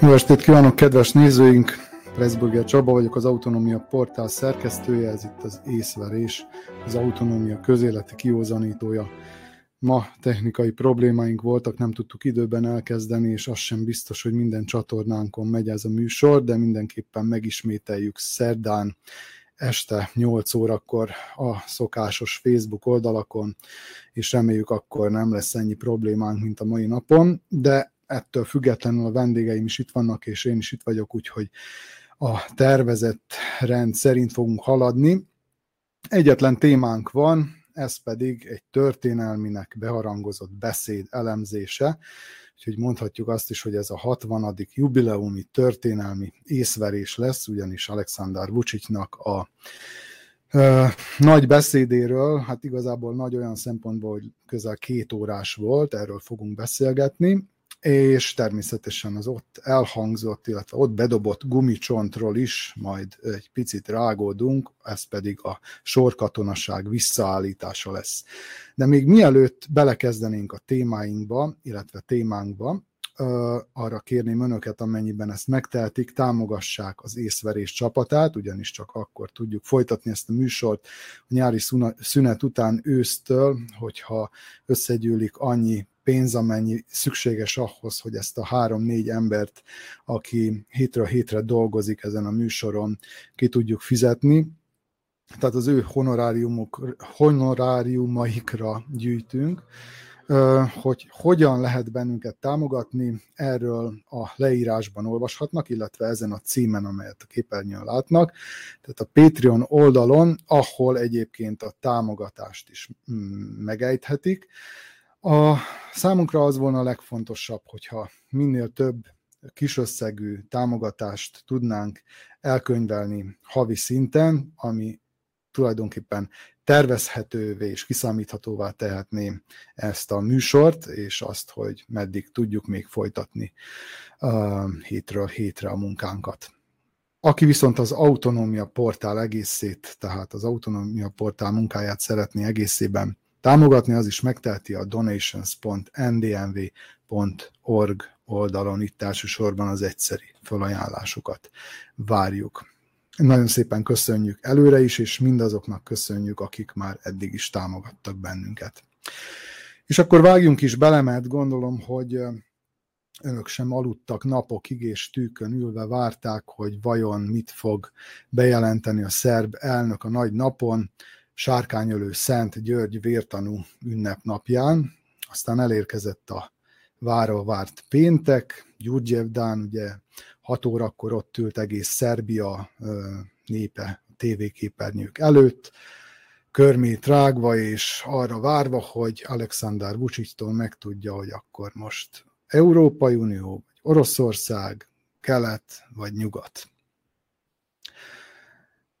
Jó estét kívánok, kedves nézőink! Pressburger Csaba vagyok, az Autonómia Portál szerkesztője, ez itt az észverés, az Autonómia közéleti kiózanítója. Ma technikai problémáink voltak, nem tudtuk időben elkezdeni, és az sem biztos, hogy minden csatornánkon megy ez a műsor, de mindenképpen megismételjük szerdán este 8 órakor a szokásos Facebook oldalakon, és reméljük akkor nem lesz ennyi problémánk, mint a mai napon, de ettől függetlenül a vendégeim is itt vannak, és én is itt vagyok, úgyhogy a tervezett rend szerint fogunk haladni. Egyetlen témánk van, ez pedig egy történelminek beharangozott beszéd elemzése, úgyhogy mondhatjuk azt is, hogy ez a 60. jubileumi történelmi észverés lesz, ugyanis Alexander Vucicnak a ö, nagy beszédéről, hát igazából nagy olyan szempontból, hogy közel két órás volt, erről fogunk beszélgetni, és természetesen az ott elhangzott, illetve ott bedobott gumicsontról is majd egy picit rágódunk, ez pedig a sorkatonaság visszaállítása lesz. De még mielőtt belekezdenénk a témáinkba, illetve témánkba, arra kérném önöket, amennyiben ezt megtehetik, támogassák az észverés csapatát, ugyanis csak akkor tudjuk folytatni ezt a műsort a nyári szünet után ősztől, hogyha összegyűlik annyi pénz, amennyi szükséges ahhoz, hogy ezt a három-négy embert, aki hétről hétre dolgozik ezen a műsoron, ki tudjuk fizetni. Tehát az ő honoráriumok, honoráriumaikra gyűjtünk, hogy hogyan lehet bennünket támogatni, erről a leírásban olvashatnak, illetve ezen a címen, amelyet a képernyőn látnak, tehát a Patreon oldalon, ahol egyébként a támogatást is mm, megejthetik. A számunkra az volna a legfontosabb, hogyha minél több kisösszegű támogatást tudnánk elkönyvelni havi szinten, ami tulajdonképpen tervezhetővé és kiszámíthatóvá tehetné ezt a műsort, és azt, hogy meddig tudjuk még folytatni uh, hétről hétre a munkánkat. Aki viszont az autonómia portál egészét, tehát az autonómia portál munkáját szeretné egészében támogatni, az is megteheti a donations.ndmv.org oldalon, itt elsősorban az egyszeri felajánlásokat várjuk. Nagyon szépen köszönjük előre is, és mindazoknak köszönjük, akik már eddig is támogattak bennünket. És akkor vágjunk is bele, mert gondolom, hogy önök sem aludtak napokig, és tűkön ülve várták, hogy vajon mit fog bejelenteni a szerb elnök a nagy napon, sárkányölő Szent György vértanú ünnepnapján. Aztán elérkezett a várva várt péntek, Gyurgyevdán, ugye 6 órakor ott ült egész Szerbia népe tévéképernyők előtt, körmét rágva és arra várva, hogy Alexander Vucictól megtudja, hogy akkor most Európai Unió, vagy Oroszország, kelet vagy nyugat.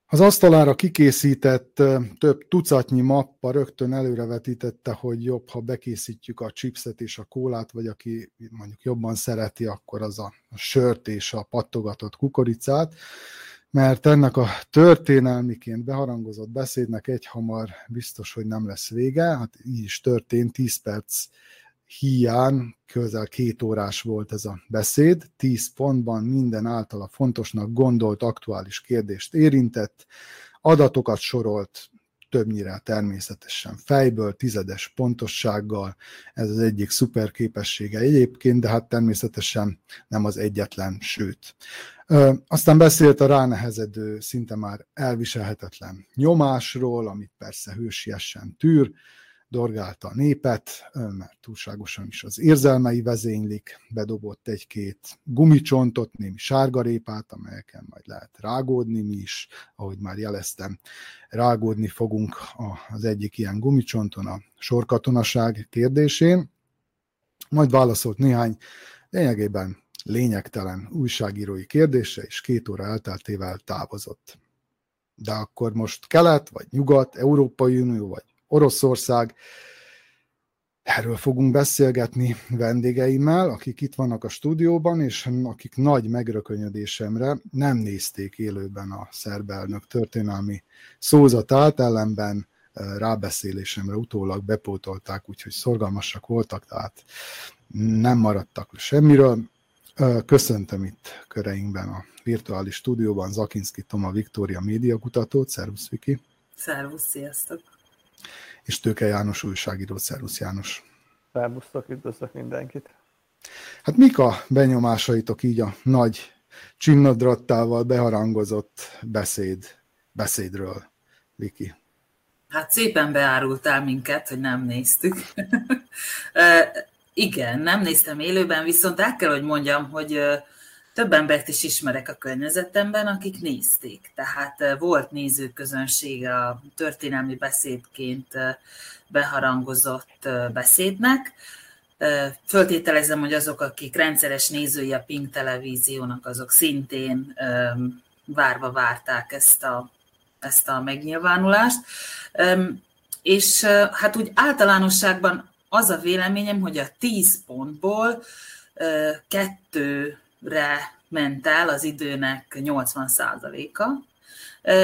Az asztalára kikészített több tucatnyi mappa rögtön előrevetítette, hogy jobb, ha bekészítjük a chipset és a kólát, vagy aki mondjuk jobban szereti, akkor az a sört és a pattogatott kukoricát, mert ennek a történelmiként beharangozott beszédnek egyhamar biztos, hogy nem lesz vége. Hát így is történt, 10 perc hiány, közel két órás volt ez a beszéd, tíz pontban minden általa fontosnak gondolt aktuális kérdést érintett, adatokat sorolt, többnyire természetesen fejből, tizedes pontossággal, ez az egyik szuper képessége egyébként, de hát természetesen nem az egyetlen, sőt. Ö, aztán beszélt a ránehezedő, szinte már elviselhetetlen nyomásról, amit persze hősiesen tűr, dorgálta a népet, mert túlságosan is az érzelmei vezénylik, bedobott egy-két gumicsontot, némi sárgarépát, amelyeken majd lehet rágódni mi is, ahogy már jeleztem, rágódni fogunk az egyik ilyen gumicsonton a sorkatonaság kérdésén, majd válaszolt néhány lényegében lényegtelen újságírói kérdése, és két óra elteltével távozott. De akkor most kelet, vagy nyugat, Európai Unió, vagy Oroszország. Erről fogunk beszélgetni vendégeimmel, akik itt vannak a stúdióban, és akik nagy megrökönyödésemre nem nézték élőben a szerb elnök történelmi szózatát, ellenben rábeszélésemre utólag bepótolták, úgyhogy szorgalmasak voltak, tehát nem maradtak semmiről. Köszöntöm itt köreinkben a virtuális stúdióban Zakinski Toma Viktória médiakutatót. Szervusz, Viki! Szervusz, sziasztok! És Tőke János újságíró. Szervusz, János! Szervusztok, üdvözlök mindenkit! Hát mik a benyomásaitok így a nagy csinnadrattával beharangozott beszéd, beszédről, Viki? Hát szépen beárultál minket, hogy nem néztük. Igen, nem néztem élőben, viszont el kell, hogy mondjam, hogy több embert is ismerek a környezetemben, akik nézték. Tehát volt nézőközönség a történelmi beszédként beharangozott beszédnek. Föltételezem, hogy azok, akik rendszeres nézői a Pink televíziónak, azok szintén várva várták ezt a, ezt a megnyilvánulást. És hát úgy általánosságban az a véleményem, hogy a 10 pontból kettőre ment el az időnek 80%-a,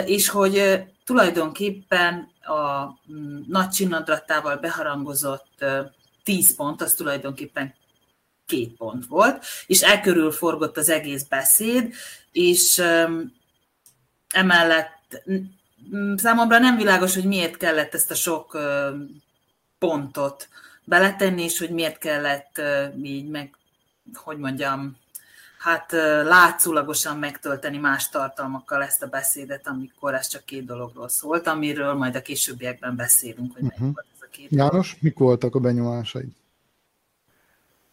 és hogy tulajdonképpen a mm, nagy csinnadrattával beharangozott 10 pont, az tulajdonképpen két pont volt, és e körül forgott az egész beszéd, és emellett számomra nem világos, hogy miért kellett ezt a sok pontot beletenni, és hogy miért kellett így meg, hogy mondjam, hát látszólagosan megtölteni más tartalmakkal ezt a beszédet, amikor ez csak két dologról szólt, amiről majd a későbbiekben beszélünk, hogy uh-huh. volt ez a két János, dolog. mik voltak a benyomásaid?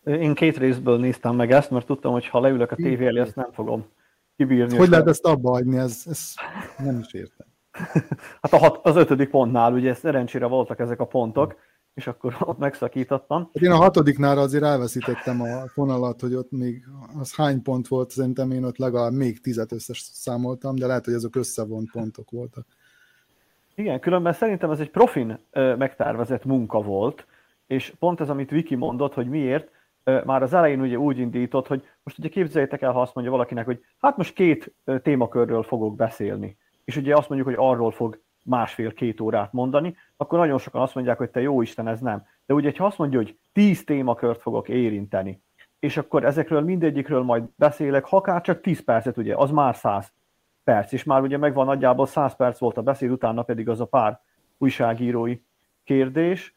Én két részből néztem meg ezt, mert tudtam, hogy ha leülök a tévé elé, ezt nem fogom kibírni. Hogy lehet ezt abba hagyni, ez, ez nem is értem. hát a hat, az ötödik pontnál ugye szerencsére voltak ezek a pontok, és akkor ott megszakítottam. Hát én a hatodiknál azért elveszítettem a fonalat, hogy ott még az hány pont volt, szerintem én ott legalább még tizet összes számoltam, de lehet, hogy azok összevont pontok voltak. Igen, különben szerintem ez egy profin megtervezett munka volt, és pont ez, amit Viki mondott, hogy miért, már az elején ugye úgy indított, hogy most ugye képzeljétek el, ha azt mondja valakinek, hogy hát most két témakörről fogok beszélni, és ugye azt mondjuk, hogy arról fog másfél-két órát mondani, akkor nagyon sokan azt mondják, hogy te jó Isten, ez nem. De ugye, ha azt mondja, hogy tíz témakört fogok érinteni, és akkor ezekről mindegyikről majd beszélek, ha akár csak 10 percet, ugye, az már 100 perc, és már ugye megvan nagyjából 100 perc volt a beszéd, utána pedig az a pár újságírói kérdés,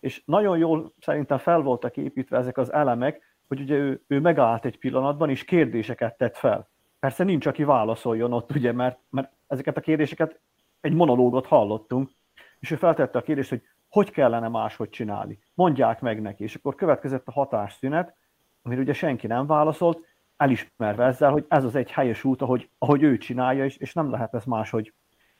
és nagyon jól szerintem fel voltak építve ezek az elemek, hogy ugye ő, ő megállt egy pillanatban, és kérdéseket tett fel. Persze nincs, aki válaszoljon ott, ugye, mert, mert ezeket a kérdéseket egy monológot hallottunk, és ő feltette a kérdést, hogy hogy kellene máshogy csinálni. Mondják meg neki. És akkor következett a hatásszünet, amire ugye senki nem válaszolt, elismerve ezzel, hogy ez az egy helyes út, ahogy, ahogy ő csinálja, és, és nem lehet ezt máshogy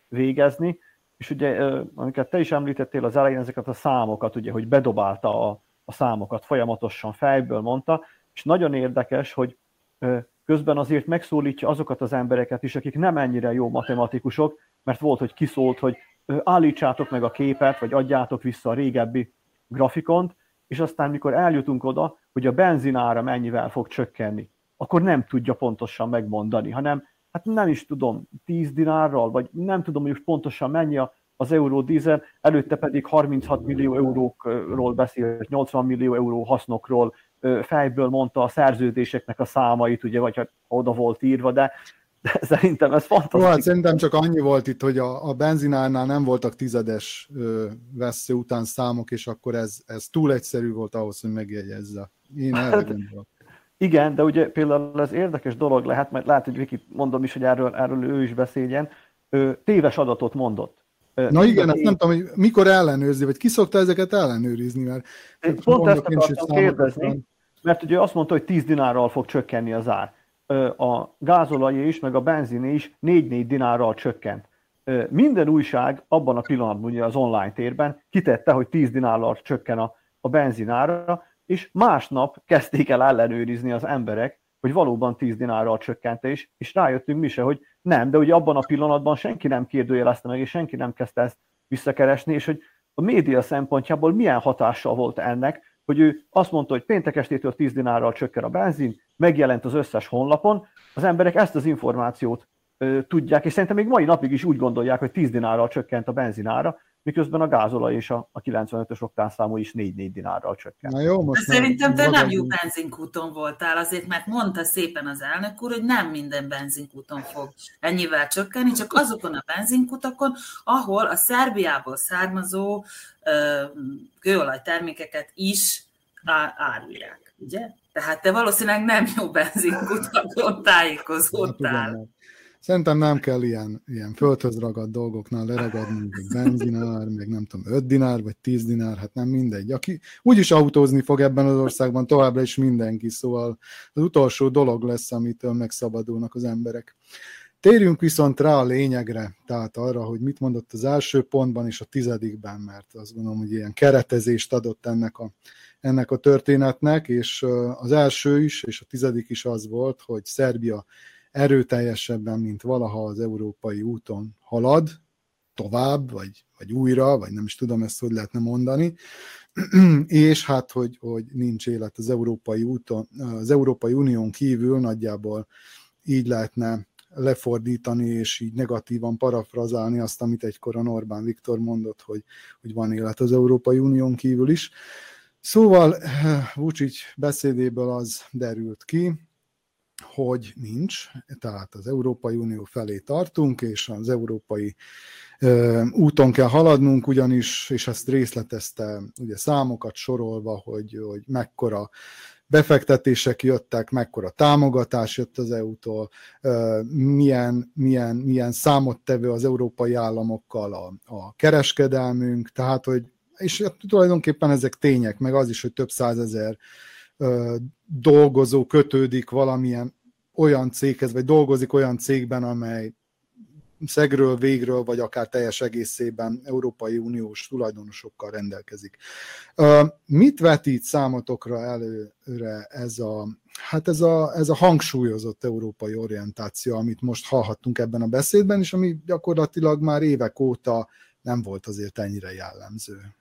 végezni. És ugye, amiket te is említettél az elején, ezeket a számokat, ugye, hogy bedobálta a, a számokat, folyamatosan fejből mondta, és nagyon érdekes, hogy közben azért megszólítja azokat az embereket is, akik nem ennyire jó matematikusok, mert volt, hogy kiszólt, hogy állítsátok meg a képet, vagy adjátok vissza a régebbi grafikont, és aztán mikor eljutunk oda, hogy a benzinára mennyivel fog csökkenni, akkor nem tudja pontosan megmondani, hanem hát nem is tudom, 10 dinárral, vagy nem tudom, hogy pontosan mennyi az euró dízel, előtte pedig 36 millió eurókról beszélt, 80 millió euró hasznokról, fejből mondta a szerződéseknek a számait, ugye, vagy hát oda volt írva, de de szerintem ez fantasztikus. hát szerintem csak annyi volt itt, hogy a, a benzinárnál nem voltak tizedes ö, vesző után számok, és akkor ez, ez túl egyszerű volt ahhoz, hogy megjegyezze. Én erre hát, Igen, de ugye például ez érdekes dolog lehet, mert lehet, hogy Viki mondom is, hogy erről, erről ő is beszéljen, ő téves adatot mondott. Na igen, ezt nem tudom, hogy mikor ellenőrzi, vagy ki szokta ezeket ellenőrizni, mert pont ezt akartam kérdezni, mert ugye azt mondta, hogy 10 dinárral fog csökkenni az ár a gázolaj is, meg a benzin is 4-4 dinárral csökkent. Minden újság abban a pillanatban, ugye az online térben kitette, hogy 10 dinárral csökken a, a benzinára, és másnap kezdték el ellenőrizni az emberek, hogy valóban 10 dinárral csökkent, és, és rájöttünk mi se, hogy nem, de ugye abban a pillanatban senki nem kérdőjelezte meg, és senki nem kezdte ezt visszakeresni, és hogy a média szempontjából milyen hatással volt ennek, hogy ő azt mondta, hogy péntek estétől 10 dinárral csökken a benzin, megjelent az összes honlapon, az emberek ezt az információt ö, tudják, és szerintem még mai napig is úgy gondolják, hogy 10 dinárral csökkent a benzinára, miközben a gázolaj és a, a 95-ös oktánszámú is 4-4 dinárral csökkent. Na jó, most Szerintem te nem jó benzinkúton voltál azért, mert mondta szépen az elnök úr, hogy nem minden benzinkúton fog ennyivel csökkenni, csak azokon a benzinkutakon, ahol a Szerbiából származó kőolajtermékeket is árulják, ugye? Tehát te valószínűleg nem jó benzinkutakon tájékozódtál. Hát, Szerintem nem kell ilyen, ilyen földhöz ragadt dolgoknál leragadni, hogy benzinár, meg nem tudom, 5 dinár, vagy 10 dinár, hát nem mindegy. Aki úgyis autózni fog ebben az országban továbbra is mindenki, szóval az utolsó dolog lesz, amitől megszabadulnak az emberek. Térjünk viszont rá a lényegre, tehát arra, hogy mit mondott az első pontban és a tizedikben, mert azt gondolom, hogy ilyen keretezést adott ennek a, ennek a történetnek, és az első is, és a tizedik is az volt, hogy Szerbia erőteljesebben, mint valaha az európai úton halad, tovább, vagy, vagy újra, vagy nem is tudom ezt, hogy lehetne mondani, és hát, hogy, hogy nincs élet az Európai úton, az Európai Unión kívül nagyjából így lehetne lefordítani, és így negatívan parafrazálni azt, amit egykor a Orbán Viktor mondott, hogy, hogy van élet az Európai Unión kívül is. Szóval Vucic beszédéből az derült ki, hogy nincs, tehát az Európai Unió felé tartunk, és az európai ö, úton kell haladnunk, ugyanis, és ezt részletezte ugye számokat sorolva, hogy, hogy mekkora befektetések jöttek, mekkora támogatás jött az EU-tól, milyen, milyen, milyen számottevő az európai államokkal a, a kereskedelmünk, tehát, hogy és tulajdonképpen ezek tények, meg az is, hogy több százezer dolgozó kötődik valamilyen olyan céghez, vagy dolgozik olyan cégben, amely szegről, végről, vagy akár teljes egészében Európai Uniós tulajdonosokkal rendelkezik. Mit vetít számotokra előre ez a, hát ez a, ez a hangsúlyozott európai orientáció, amit most hallhattunk ebben a beszédben, és ami gyakorlatilag már évek óta nem volt azért ennyire jellemző?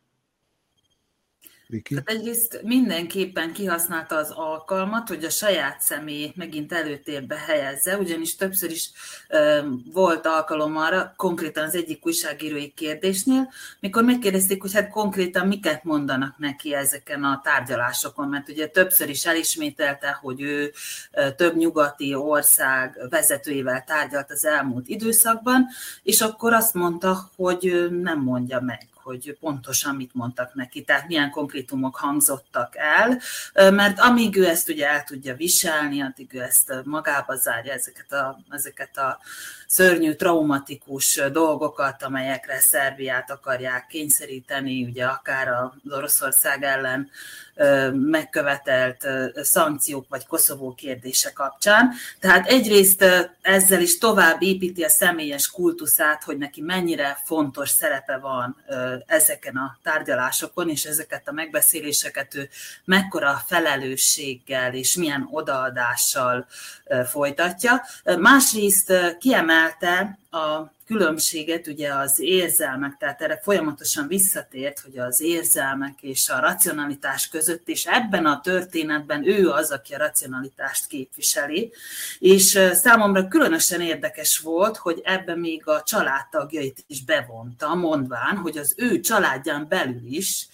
Viki? Hát egyrészt mindenképpen kihasználta az alkalmat, hogy a saját személyét megint előtérbe helyezze, ugyanis többször is ö, volt alkalom arra, konkrétan az egyik újságírói kérdésnél, mikor megkérdezték, hogy hát konkrétan miket mondanak neki ezeken a tárgyalásokon, mert ugye többször is elismételte, hogy ő ö, több nyugati ország vezetőivel tárgyalt az elmúlt időszakban, és akkor azt mondta, hogy nem mondja meg hogy pontosan mit mondtak neki, tehát milyen konkrétumok hangzottak el, mert amíg ő ezt ugye el tudja viselni, addig ő ezt magába zárja ezeket a, ezeket a szörnyű, traumatikus dolgokat, amelyekre Szerbiát akarják kényszeríteni, ugye akár az Oroszország ellen megkövetelt szankciók vagy Koszovó kérdése kapcsán. Tehát egyrészt ezzel is tovább építi a személyes kultuszát, hogy neki mennyire fontos szerepe van ezeken a tárgyalásokon, és ezeket a megbeszéléseket ő mekkora felelősséggel és milyen odaadással folytatja. Másrészt kiemelte a különbséget ugye az érzelmek, tehát erre folyamatosan visszatért, hogy az érzelmek és a racionalitás között, és ebben a történetben ő az, aki a racionalitást képviseli, és számomra különösen érdekes volt, hogy ebben még a családtagjait is bevonta, mondván, hogy az ő családján belül is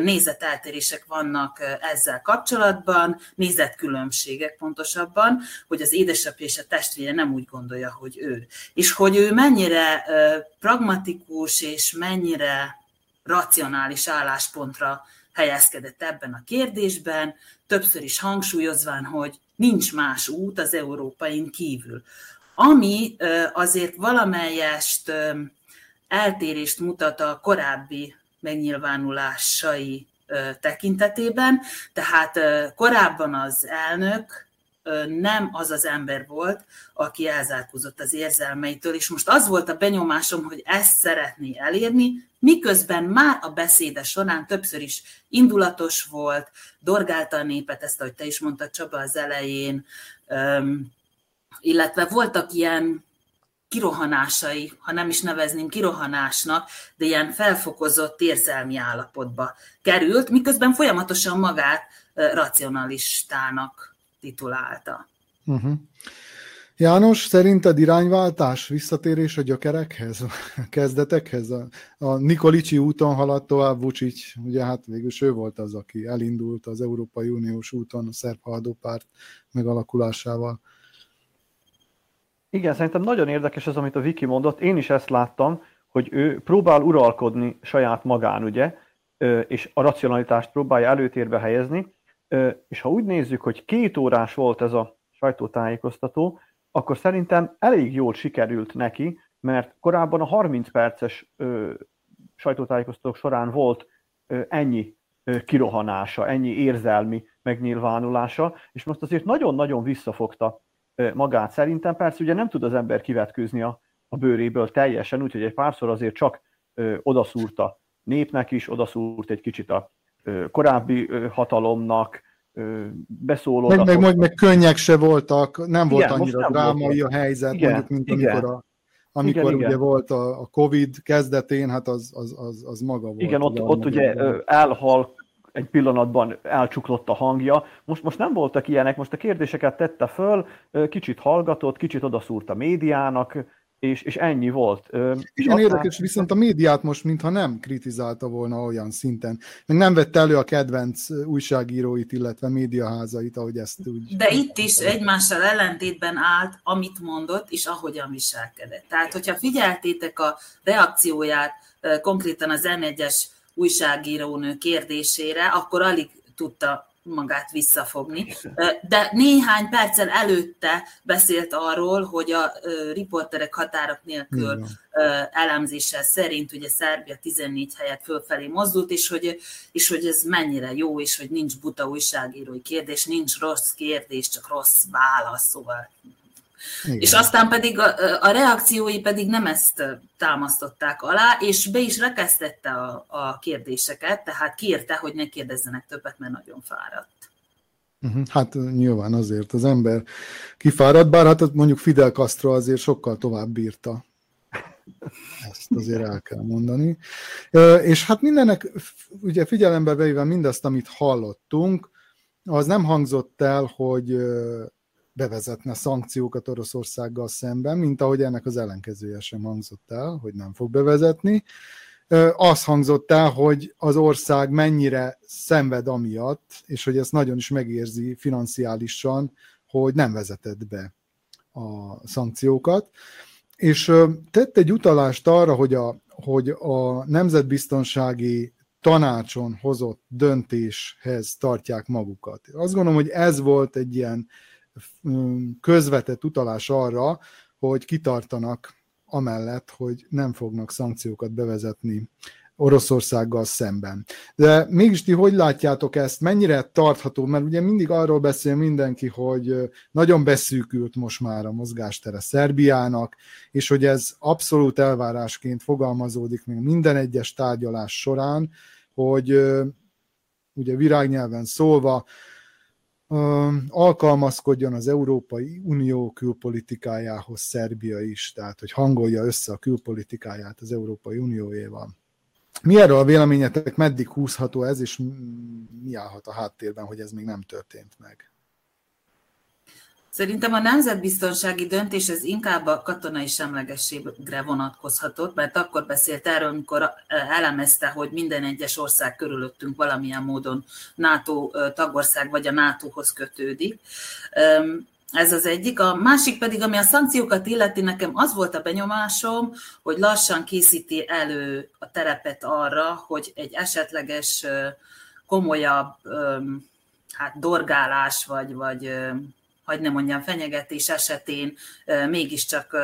nézeteltérések vannak ezzel kapcsolatban, nézetkülönbségek pontosabban, hogy az édesapja és a testvére nem úgy gondolja, hogy ő. És hogy ő mennyire pragmatikus és mennyire racionális álláspontra helyezkedett ebben a kérdésben, többször is hangsúlyozván, hogy nincs más út az európain kívül. Ami azért valamelyest eltérést mutat a korábbi megnyilvánulásai tekintetében. Tehát korábban az elnök nem az az ember volt, aki elzárkózott az érzelmeitől, és most az volt a benyomásom, hogy ezt szeretné elérni, miközben már a beszéde során többször is indulatos volt, dorgálta a népet, ezt, ahogy te is mondtad Csaba az elején, illetve voltak ilyen kirohanásai, ha nem is nevezném kirohanásnak, de ilyen felfokozott érzelmi állapotba került, miközben folyamatosan magát racionalistának titulálta. Uh-huh. János, szerinted irányváltás, visszatérés a gyökerekhez, a kezdetekhez? A, a Nikolicsi úton haladt tovább Vucic, ugye hát végül ő volt az, aki elindult az Európai Uniós úton a szerb haladópárt megalakulásával. Igen, szerintem nagyon érdekes az, amit a Viki mondott. Én is ezt láttam, hogy ő próbál uralkodni saját magán, ugye, és a racionalitást próbálja előtérbe helyezni, és ha úgy nézzük, hogy két órás volt ez a sajtótájékoztató, akkor szerintem elég jól sikerült neki, mert korábban a 30 perces ö, sajtótájékoztatók során volt ö, ennyi ö, kirohanása, ennyi érzelmi megnyilvánulása, és most azért nagyon-nagyon visszafogta ö, magát szerintem. Persze ugye nem tud az ember kivetkőzni a, a bőréből teljesen, úgyhogy egy párszor azért csak ö, odaszúrta népnek is, odaszúrt egy kicsit a korábbi hatalomnak, beszóló. Meg, meg, meg, meg könnyek se voltak, nem volt igen, annyira nem drámai volt. a helyzet, igen, mondjuk, mint igen. amikor a amikor igen, ugye igen. volt a, a Covid kezdetén, hát az, az, az, az maga volt. Igen, ott, ott ugye elhal egy pillanatban elcsuklott a hangja. Most, most nem voltak ilyenek, most a kérdéseket tette föl, kicsit hallgatott, kicsit odaszúrt a médiának, és, és ennyi volt. Igen, és érdekes, aztán... viszont a médiát most mintha nem kritizálta volna olyan szinten. Meg nem vette elő a kedvenc újságíróit, illetve médiaházait, ahogy ezt úgy... De itt is egymással ellentétben állt, amit mondott, és ahogyan viselkedett. Tehát, hogyha figyeltétek a reakcióját konkrétan az N1-es újságírónő kérdésére, akkor alig tudta magát visszafogni. De néhány perccel előtte beszélt arról, hogy a riporterek határok nélkül elemzéssel szerint ugye Szerbia 14 helyet fölfelé mozdult, és hogy, és hogy ez mennyire jó, és hogy nincs buta újságírói kérdés, nincs rossz kérdés, csak rossz válasz, szóval igen. És aztán pedig a, a reakciói pedig nem ezt támasztották alá, és be is rekesztette a, a kérdéseket, tehát kérte, hogy ne kérdezzenek többet, mert nagyon fáradt. Mhm, hát nyilván azért az ember kifáradt, bár hát mondjuk Fidel Castro azért sokkal tovább bírta. Ezt azért el kell mondani. És hát mindennek, ugye figyelembe véve mindazt, amit hallottunk, az nem hangzott el, hogy bevezetne szankciókat Oroszországgal szemben, mint ahogy ennek az ellenkezője sem hangzott el, hogy nem fog bevezetni. Az hangzott el, hogy az ország mennyire szenved amiatt, és hogy ezt nagyon is megérzi financiálisan, hogy nem vezetett be a szankciókat. És tett egy utalást arra, hogy a, hogy a nemzetbiztonsági tanácson hozott döntéshez tartják magukat. Azt gondolom, hogy ez volt egy ilyen közvetett utalás arra, hogy kitartanak amellett, hogy nem fognak szankciókat bevezetni Oroszországgal szemben. De mégis ti hogy látjátok ezt, mennyire tartható, mert ugye mindig arról beszél mindenki, hogy nagyon beszűkült most már a mozgástere Szerbiának, és hogy ez abszolút elvárásként fogalmazódik még minden egyes tárgyalás során, hogy ugye virágnyelven szólva, alkalmazkodjon az Európai Unió külpolitikájához Szerbia is, tehát hogy hangolja össze a külpolitikáját az Európai Unióéval. Mi erről a véleményetek, meddig húzható ez, és mi állhat a háttérben, hogy ez még nem történt meg? Szerintem a nemzetbiztonsági döntés ez inkább a katonai semlegességre vonatkozhatott, mert akkor beszélt erről, amikor elemezte, hogy minden egyes ország körülöttünk valamilyen módon NATO tagország vagy a NATO-hoz kötődik. Ez az egyik. A másik pedig, ami a szankciókat illeti, nekem az volt a benyomásom, hogy lassan készíti elő a terepet arra, hogy egy esetleges komolyabb hát dorgálás, vagy, vagy hogy nem mondjam, fenyegetés esetén mégiscsak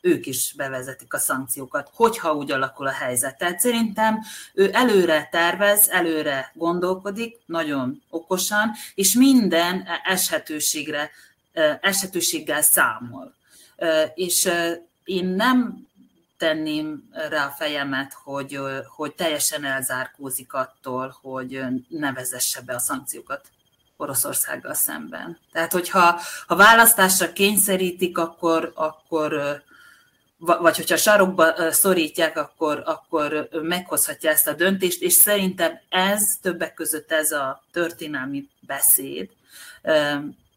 ők is bevezetik a szankciókat, hogyha úgy alakul a helyzet. Tehát szerintem ő előre tervez, előre gondolkodik, nagyon okosan, és minden eshetőségre, eshetőséggel számol. És én nem tenném rá a fejemet, hogy, hogy teljesen elzárkózik attól, hogy ne vezesse be a szankciókat. Oroszországgal szemben. Tehát, hogyha ha választásra kényszerítik, akkor, akkor vagy hogyha sarokba szorítják, akkor, akkor meghozhatja ezt a döntést, és szerintem ez, többek között ez a történelmi beszéd,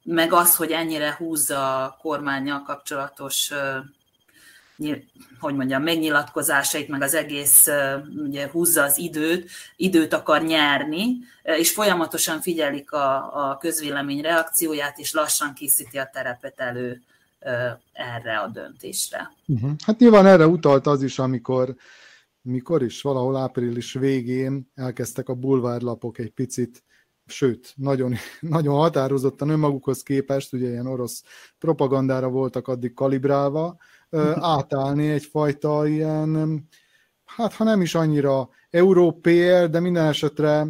meg az, hogy ennyire húzza a kormányjal kapcsolatos hogy mondjam, megnyilatkozásait, meg az egész ugye, húzza az időt, időt akar nyerni, és folyamatosan figyelik a, a közvélemény reakcióját, és lassan készíti a terepet elő erre a döntésre. Uh-huh. Hát nyilván erre utalt az is, amikor mikor is, valahol április végén elkezdtek a bulvárlapok egy picit sőt, nagyon, nagyon határozottan önmagukhoz képest, ugye ilyen orosz propagandára voltak addig kalibrálva, átállni egyfajta ilyen, hát ha nem is annyira európér, de minden esetre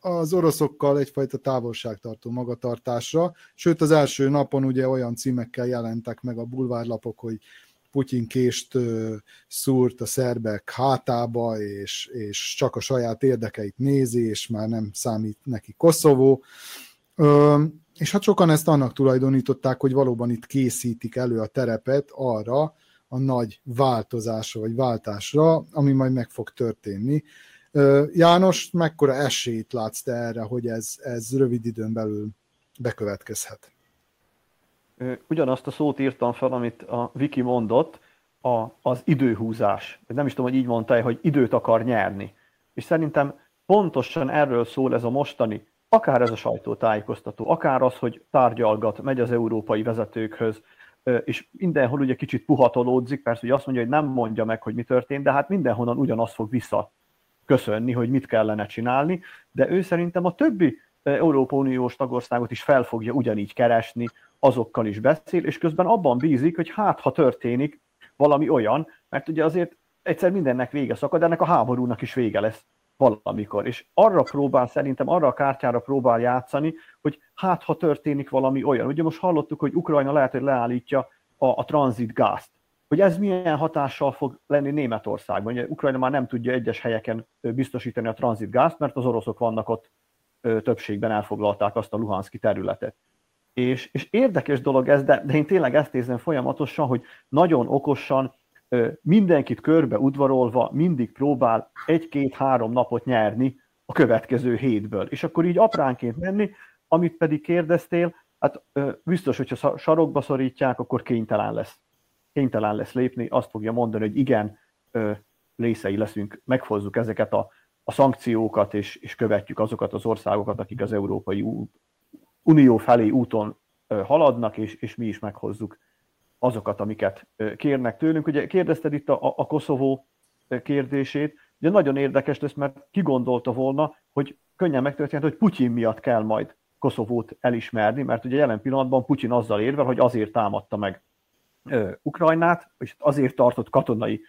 az oroszokkal egyfajta távolságtartó magatartásra, sőt az első napon ugye olyan címekkel jelentek meg a bulvárlapok, hogy Putyin kést szúrt a szerbek hátába, és, és csak a saját érdekeit nézi, és már nem számít neki Koszovó. És hát sokan ezt annak tulajdonították, hogy valóban itt készítik elő a terepet arra a nagy változásra, vagy váltásra, ami majd meg fog történni. János, mekkora esélyt látsz te erre, hogy ez, ez rövid időn belül bekövetkezhet? Ugyanazt a szót írtam fel, amit a Viki mondott, a, az időhúzás. Nem is tudom, hogy így mondta hogy időt akar nyerni. És szerintem pontosan erről szól ez a mostani akár ez a sajtótájékoztató, akár az, hogy tárgyalgat, megy az európai vezetőkhöz, és mindenhol ugye kicsit puhatolódzik, persze, hogy azt mondja, hogy nem mondja meg, hogy mi történt, de hát mindenhonnan ugyanaz fog vissza köszönni, hogy mit kellene csinálni, de ő szerintem a többi Európa Uniós tagországot is fel fogja ugyanígy keresni, azokkal is beszél, és közben abban bízik, hogy hát, ha történik valami olyan, mert ugye azért egyszer mindennek vége szakad, ennek a háborúnak is vége lesz valamikor. És arra próbál, szerintem arra a kártyára próbál játszani, hogy hát ha történik valami olyan. Ugye most hallottuk, hogy Ukrajna lehet, hogy leállítja a, a tranzit gázt. Hogy ez milyen hatással fog lenni Németországban. Ugye Ukrajna már nem tudja egyes helyeken biztosítani a tranzit gázt, mert az oroszok vannak ott többségben elfoglalták azt a Luhanszki területet. És, és érdekes dolog ez, de, de én tényleg ezt érzem folyamatosan, hogy nagyon okosan mindenkit körbe udvarolva mindig próbál egy-két-három napot nyerni a következő hétből. És akkor így apránként menni, amit pedig kérdeztél, hát biztos, hogyha sarokba szorítják, akkor kénytelen lesz. Kénytelen lesz lépni, azt fogja mondani, hogy igen, részei leszünk, meghozzuk ezeket a, a szankciókat, és, és követjük azokat az országokat, akik az Európai Unió felé úton haladnak, és, és mi is meghozzuk azokat, amiket kérnek tőlünk. Ugye kérdezted itt a, a Koszovó kérdését, ugye nagyon érdekes lesz, mert ki gondolta volna, hogy könnyen megtörtént, hogy Putyin miatt kell majd Koszovót elismerni, mert ugye jelen pillanatban Putyin azzal érvel, hogy azért támadta meg Ukrajnát, és azért tartott katonai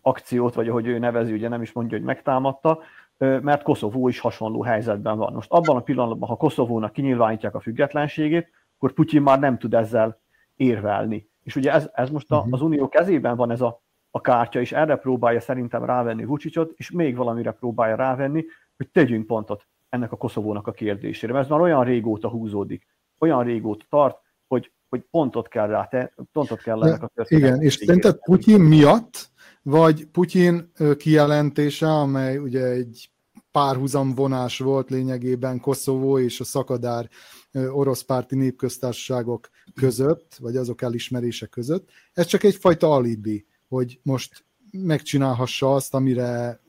akciót, vagy ahogy ő nevezi, ugye nem is mondja, hogy megtámadta, mert Koszovó is hasonló helyzetben van. Most abban a pillanatban, ha Koszovónak kinyilvánítják a függetlenségét, akkor Putyin már nem tud ezzel érvelni. És ugye ez, ez most a, mhm. az Unió kezében van ez a, a kártya, és erre próbálja szerintem rávenni Vucicot, és még valamire próbálja rávenni, hogy tegyünk pontot ennek a Koszovónak a kérdésére. Mert ez már olyan régóta húzódik, olyan régóta tart, hogy, hogy pontot kell rá, te, pontot kell ennek a történetnek. Igen, és szerinted Putyin miatt, vagy Putyin kijelentése, amely ugye egy párhuzamvonás volt lényegében Koszovó és a szakadár orosz párti népköztársaságok között, vagy azok elismerése között. Ez csak egyfajta alibi, hogy most megcsinálhassa azt, amire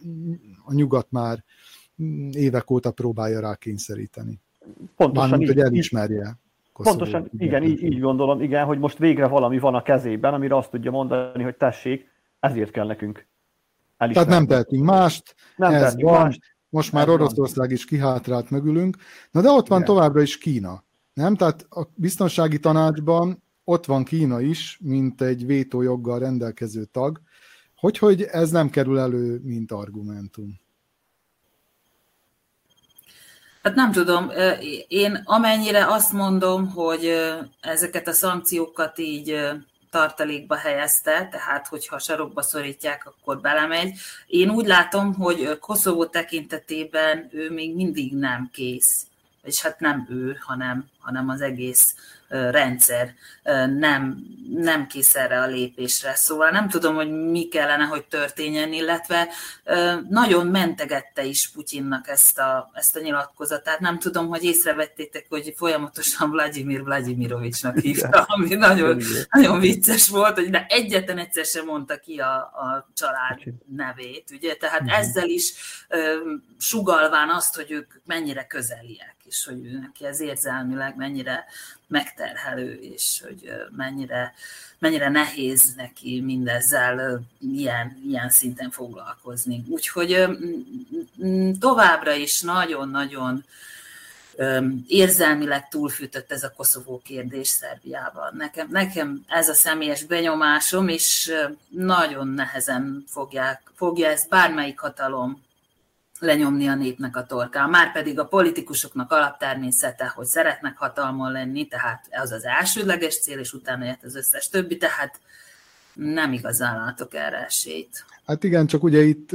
a nyugat már évek óta próbálja rá kényszeríteni. Pontosan Mármint, így, hogy elismerje. Koszovó, pontosan, igen, így, így gondolom, igen, hogy most végre valami van a kezében, amire azt tudja mondani, hogy tessék, ezért kell nekünk elismerni. Tehát nem tehetünk mást, nem ez van, mást. Most már Oroszország is kihátrált mögülünk. Na de ott van Igen. továbbra is Kína. Nem? Tehát a biztonsági tanácsban ott van Kína is, mint egy vétójoggal rendelkező tag. Hogy, hogy ez nem kerül elő, mint argumentum? Hát nem tudom, én amennyire azt mondom, hogy ezeket a szankciókat így tartalékba helyezte, tehát hogyha sarokba szorítják, akkor belemegy. Én úgy látom, hogy Koszovó tekintetében ő még mindig nem kész. És hát nem ő, hanem, hanem az egész rendszer nem, nem kész erre a lépésre. Szóval nem tudom, hogy mi kellene, hogy történjen, illetve nagyon mentegette is Putyinnak ezt a, ezt a nyilatkozatát. Nem tudom, hogy észrevettétek, hogy folyamatosan Vladimir Vladimirovicsnak hívta, ami nagyon, nagyon vicces volt, hogy de egyetlen egyszer sem mondta ki a, a család nevét, ugye? Tehát uh-huh. ezzel is sugalván azt, hogy ők mennyire közeliek, és hogy neki ez érzelmileg mennyire megterhelő, és hogy mennyire, mennyire nehéz neki mindezzel ilyen, ilyen szinten foglalkozni. Úgyhogy továbbra is nagyon-nagyon érzelmileg túlfűtött ez a Koszovó kérdés Szerbiában. Nekem, nekem ez a személyes benyomásom, és nagyon nehezen fogják, fogja ezt bármelyik hatalom lenyomni a népnek a torkán. Már pedig a politikusoknak alaptermészete, hogy szeretnek hatalmon lenni, tehát az az elsődleges cél, és utána jött az összes többi, tehát nem igazán látok erre esélyt. Hát igen, csak ugye itt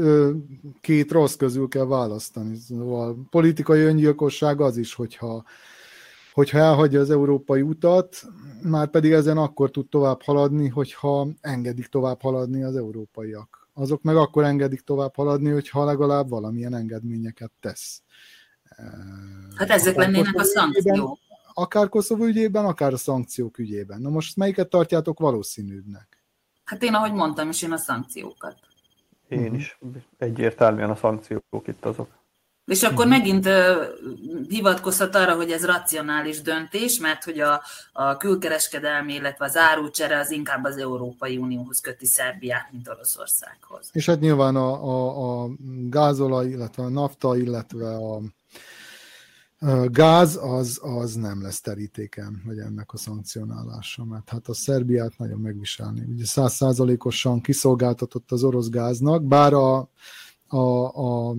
két rossz közül kell választani. Szóval politikai öngyilkosság az is, hogyha, hogyha elhagyja az európai utat, már pedig ezen akkor tud tovább haladni, hogyha engedik tovább haladni az európaiak azok meg akkor engedik tovább haladni, hogyha legalább valamilyen engedményeket tesz. Hát ezek akár lennének a szankciók. Akár Koszovó ügyében, akár a szankciók ügyében. Na most melyiket tartjátok valószínűbbnek? Hát én, ahogy mondtam is, én a szankciókat. Én is. Egyértelműen a szankciók itt azok. És akkor uh-huh. megint uh, hivatkozhat arra, hogy ez racionális döntés, mert hogy a, a külkereskedelmi, illetve az árucsere az inkább az Európai Unióhoz köti Szerbiát, mint Oroszországhoz. És hát nyilván a, a, a gázolaj, illetve a nafta, illetve a, a gáz az, az nem lesz terítéken, vagy ennek a szankcionálása, mert hát a Szerbiát nagyon megviselni. Ugye százszázalékosan kiszolgáltatott az orosz gáznak, bár a, a, a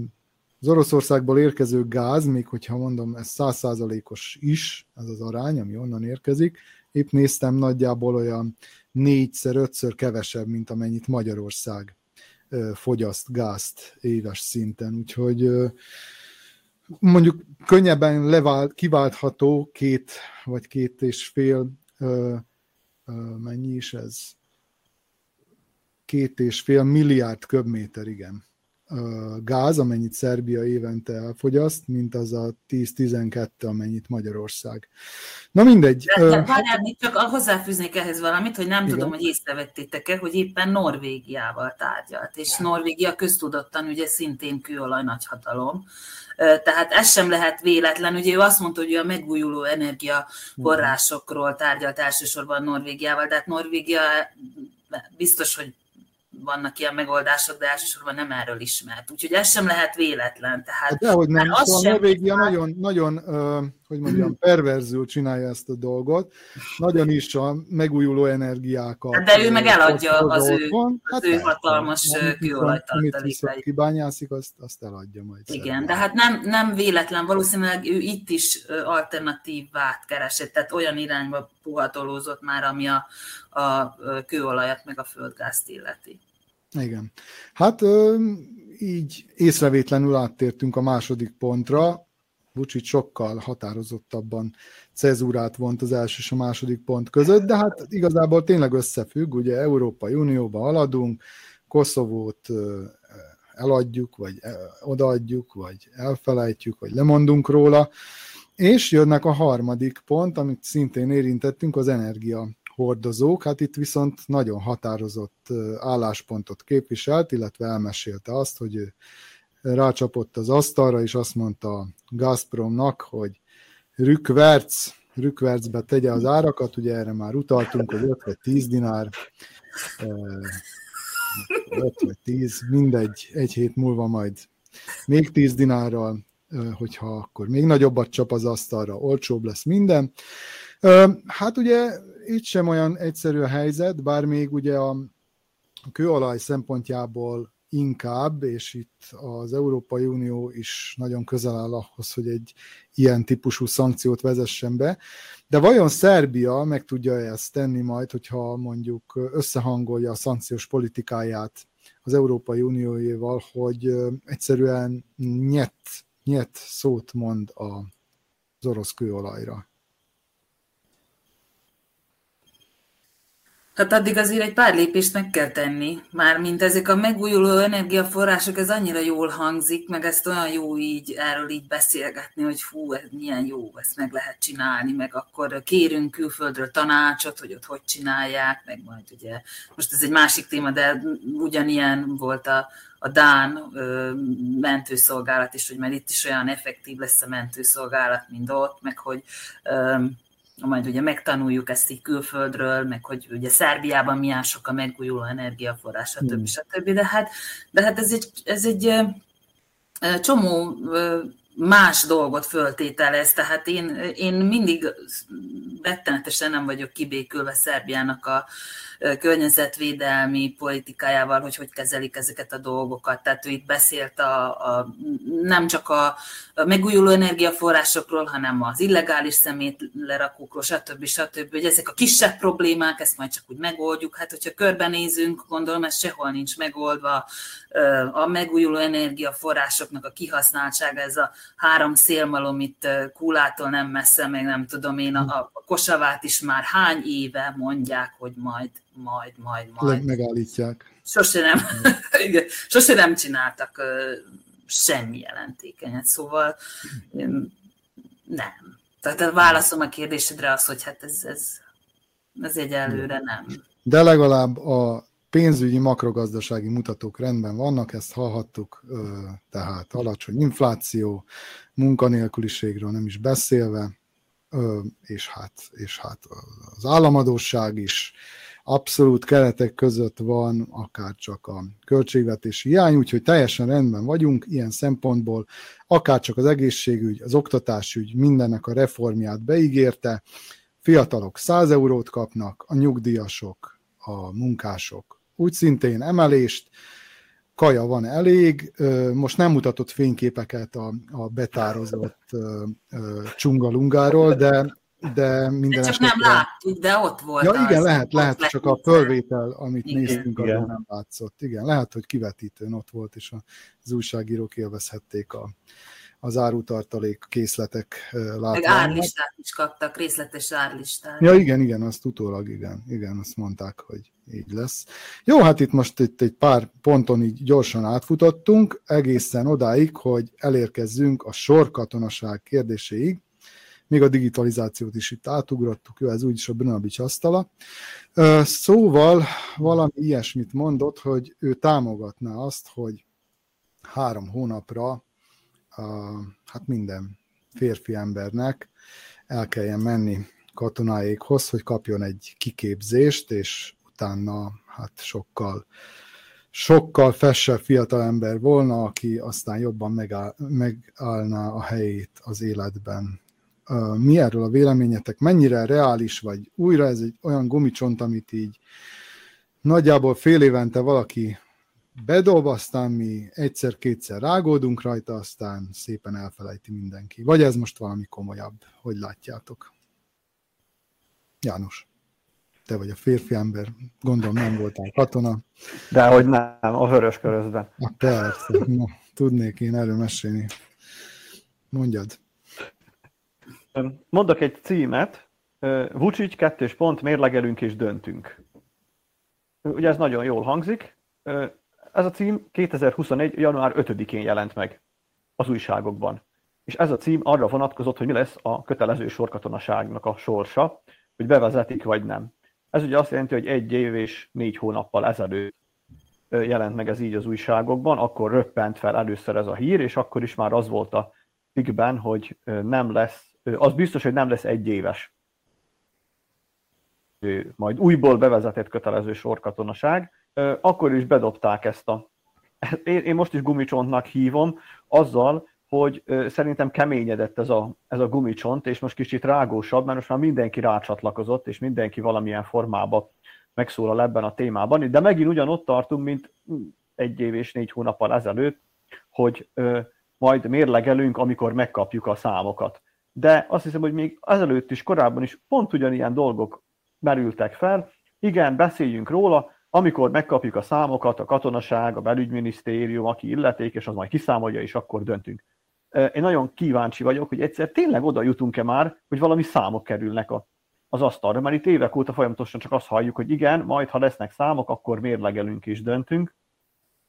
az Oroszországból érkező gáz, még hogyha mondom, ez százszázalékos is, ez az arány, ami onnan érkezik, épp néztem nagyjából olyan négyszer, ötször kevesebb, mint amennyit Magyarország fogyaszt gázt éves szinten. Úgyhogy mondjuk könnyebben levált, kiváltható két vagy két és fél, mennyi is ez? Két és fél milliárd köbméter, igen gáz, amennyit Szerbia évente elfogyaszt, mint az a 10-12, amennyit Magyarország. Na mindegy. De, de várjál, még csak hozzáfűznék ehhez valamit, hogy nem Igen. tudom, hogy észrevettétek-e, hogy éppen Norvégiával tárgyalt, és Norvégia köztudottan ugye szintén kőolaj nagyhatalom, tehát ez sem lehet véletlen. Ugye ő azt mondta, hogy a megújuló energiaforrásokról tárgyalt elsősorban Norvégiával, de hát Norvégia biztos, hogy vannak ilyen megoldások, de elsősorban nem erről ismert. Úgyhogy ez sem lehet véletlen. Tehát, hát dehogy nem, az szóval Norvégia már... nagyon, nagyon hogy mondjam, perverzül csinálja ezt a dolgot, nagyon is a megújuló energiákat. Hát de ő meg eladja az ő, az hát ő hatalmas kőolajtartalékait. kibányászik, azt, azt eladja majd. Igen, szerint. de hát nem, nem véletlen, valószínűleg ő itt is alternatívát keresett, tehát olyan irányba puhatolózott már, ami a, a kőolajat meg a földgázt illeti. Igen. Hát így észrevétlenül áttértünk a második pontra. Vucic sokkal határozottabban cezúrát vont az első és a második pont között, de hát igazából tényleg összefügg, ugye Európai Unióba haladunk, Koszovót eladjuk, vagy odaadjuk, vagy elfelejtjük, vagy lemondunk róla, és jönnek a harmadik pont, amit szintén érintettünk, az energia hordozók, hát itt viszont nagyon határozott álláspontot képviselt, illetve elmesélte azt, hogy ő rácsapott az asztalra, és azt mondta Gazpromnak, hogy rükverc, rükvercbe tegye az árakat, ugye erre már utaltunk, hogy 5 vagy 10 dinár, 5 vagy 10, mindegy, egy hét múlva majd még 10 dinárral, hogyha akkor még nagyobbat csap az asztalra, olcsóbb lesz minden. Hát ugye itt sem olyan egyszerű a helyzet, bár még ugye a kőolaj szempontjából inkább, és itt az Európai Unió is nagyon közel áll ahhoz, hogy egy ilyen típusú szankciót vezessen be. De vajon Szerbia meg tudja ezt tenni majd, hogyha mondjuk összehangolja a szankciós politikáját az Európai Unióéval, hogy egyszerűen nyet, nyet szót mond az orosz kőolajra? Hát addig azért egy pár lépést meg kell tenni. Mármint ezek a megújuló energiaforrások, ez annyira jól hangzik, meg ezt olyan jó így erről így beszélgetni, hogy fú, ez milyen jó, ezt meg lehet csinálni, meg akkor kérünk külföldről tanácsot, hogy ott hogy csinálják, meg majd ugye, most ez egy másik téma, de ugyanilyen volt a, a Dán ö, mentőszolgálat is, hogy már itt is olyan effektív lesz a mentőszolgálat, mint ott, meg hogy ö, majd ugye megtanuljuk ezt így külföldről, meg hogy ugye Szerbiában milyen sok a megújuló energiaforrás, stb. Hmm. stb. De hát, de hát ez egy, ez egy csomó más dolgot föltételez, tehát én, én mindig rettenetesen nem vagyok kibékülve Szerbiának a, környezetvédelmi politikájával, hogy hogy kezelik ezeket a dolgokat. Tehát ő itt beszélt a, a, nem csak a, megújuló energiaforrásokról, hanem az illegális szemét lerakókról, stb. stb. Hogy ezek a kisebb problémák, ezt majd csak úgy megoldjuk. Hát, hogyha körbenézünk, gondolom, ez sehol nincs megoldva. A megújuló energiaforrásoknak a kihasználtsága, ez a három szélmalom itt Kulától nem messze, meg nem tudom én, a, a Kosavát is már hány éve mondják, hogy majd majd, majd, majd. Megállítják. Sose nem, igen, sose nem csináltak semmi jelentékenyet, szóval nem. Tehát a válaszom a kérdésedre az, hogy hát ez, ez, ez egyelőre nem. De legalább a pénzügyi makrogazdasági mutatók rendben vannak, ezt hallhattuk, tehát alacsony infláció, munkanélküliségről nem is beszélve, és hát, és hát az államadóság is abszolút keretek között van akár csak a költségvetési hiány, úgyhogy teljesen rendben vagyunk ilyen szempontból, akár csak az egészségügy, az oktatásügy mindennek a reformját beígérte, fiatalok 100 eurót kapnak, a nyugdíjasok, a munkások úgy szintén emelést, kaja van elég, most nem mutatott fényképeket a, a betározott csungalungáról, de de minden Csak nem láttuk, de ott volt. Ja, igen, az, lehet, lehet, csak a fölvétel, amit igen, néztünk, igen. nem látszott. Igen, lehet, hogy kivetítőn ott volt, és az újságírók élvezhették a, az árutartalék készletek látványát. Meg árlistát is kaptak, részletes árlistát. Ja, igen, igen, azt utólag, igen, igen, azt mondták, hogy így lesz. Jó, hát itt most itt egy pár ponton így gyorsan átfutottunk, egészen odáig, hogy elérkezzünk a sorkatonaság kérdéséig, még a digitalizációt is itt átugrottuk, jó, ez úgyis a Brnabics asztala. Szóval valami ilyesmit mondott, hogy ő támogatná azt, hogy három hónapra hát minden férfi embernek el kelljen menni katonáékhoz, hogy kapjon egy kiképzést, és utána hát sokkal sokkal fessebb fiatal ember volna, aki aztán jobban megáll, megállná a helyét az életben mi erről a véleményetek, mennyire reális, vagy újra ez egy olyan gumicsont, amit így nagyjából fél évente valaki bedob, aztán mi egyszer-kétszer rágódunk rajta, aztán szépen elfelejti mindenki. Vagy ez most valami komolyabb? Hogy látjátok? János, te vagy a férfi ember, gondolom nem voltál katona. De hogy nem, a vörös körözben. Ah, persze, no, tudnék én erről mesélni. Mondjad. Mondok egy címet, Vucic kettős pont, mérlegelünk és döntünk. Ugye ez nagyon jól hangzik. Ez a cím 2021. január 5-én jelent meg az újságokban. És ez a cím arra vonatkozott, hogy mi lesz a kötelező sorkatonaságnak a sorsa, hogy bevezetik vagy nem. Ez ugye azt jelenti, hogy egy év és négy hónappal ezelőtt jelent meg ez így az újságokban, akkor röppent fel először ez a hír, és akkor is már az volt a cikkben, hogy nem lesz az biztos, hogy nem lesz egy éves. Majd újból bevezetett kötelező sorkatonaság, akkor is bedobták ezt a... Én most is gumicsontnak hívom, azzal, hogy szerintem keményedett ez a, ez a gumicsont, és most kicsit rágósabb, mert most már mindenki rácsatlakozott, és mindenki valamilyen formába megszólal ebben a témában. De megint ugyanott tartunk, mint egy év és négy hónappal ezelőtt, hogy majd mérlegelünk, amikor megkapjuk a számokat de azt hiszem, hogy még ezelőtt is, korábban is pont ugyanilyen dolgok merültek fel. Igen, beszéljünk róla, amikor megkapjuk a számokat, a katonaság, a belügyminisztérium, aki illetékes, az majd kiszámolja, és akkor döntünk. Én nagyon kíváncsi vagyok, hogy egyszer tényleg oda jutunk-e már, hogy valami számok kerülnek a, az asztalra, mert itt évek óta folyamatosan csak azt halljuk, hogy igen, majd ha lesznek számok, akkor mérlegelünk és döntünk.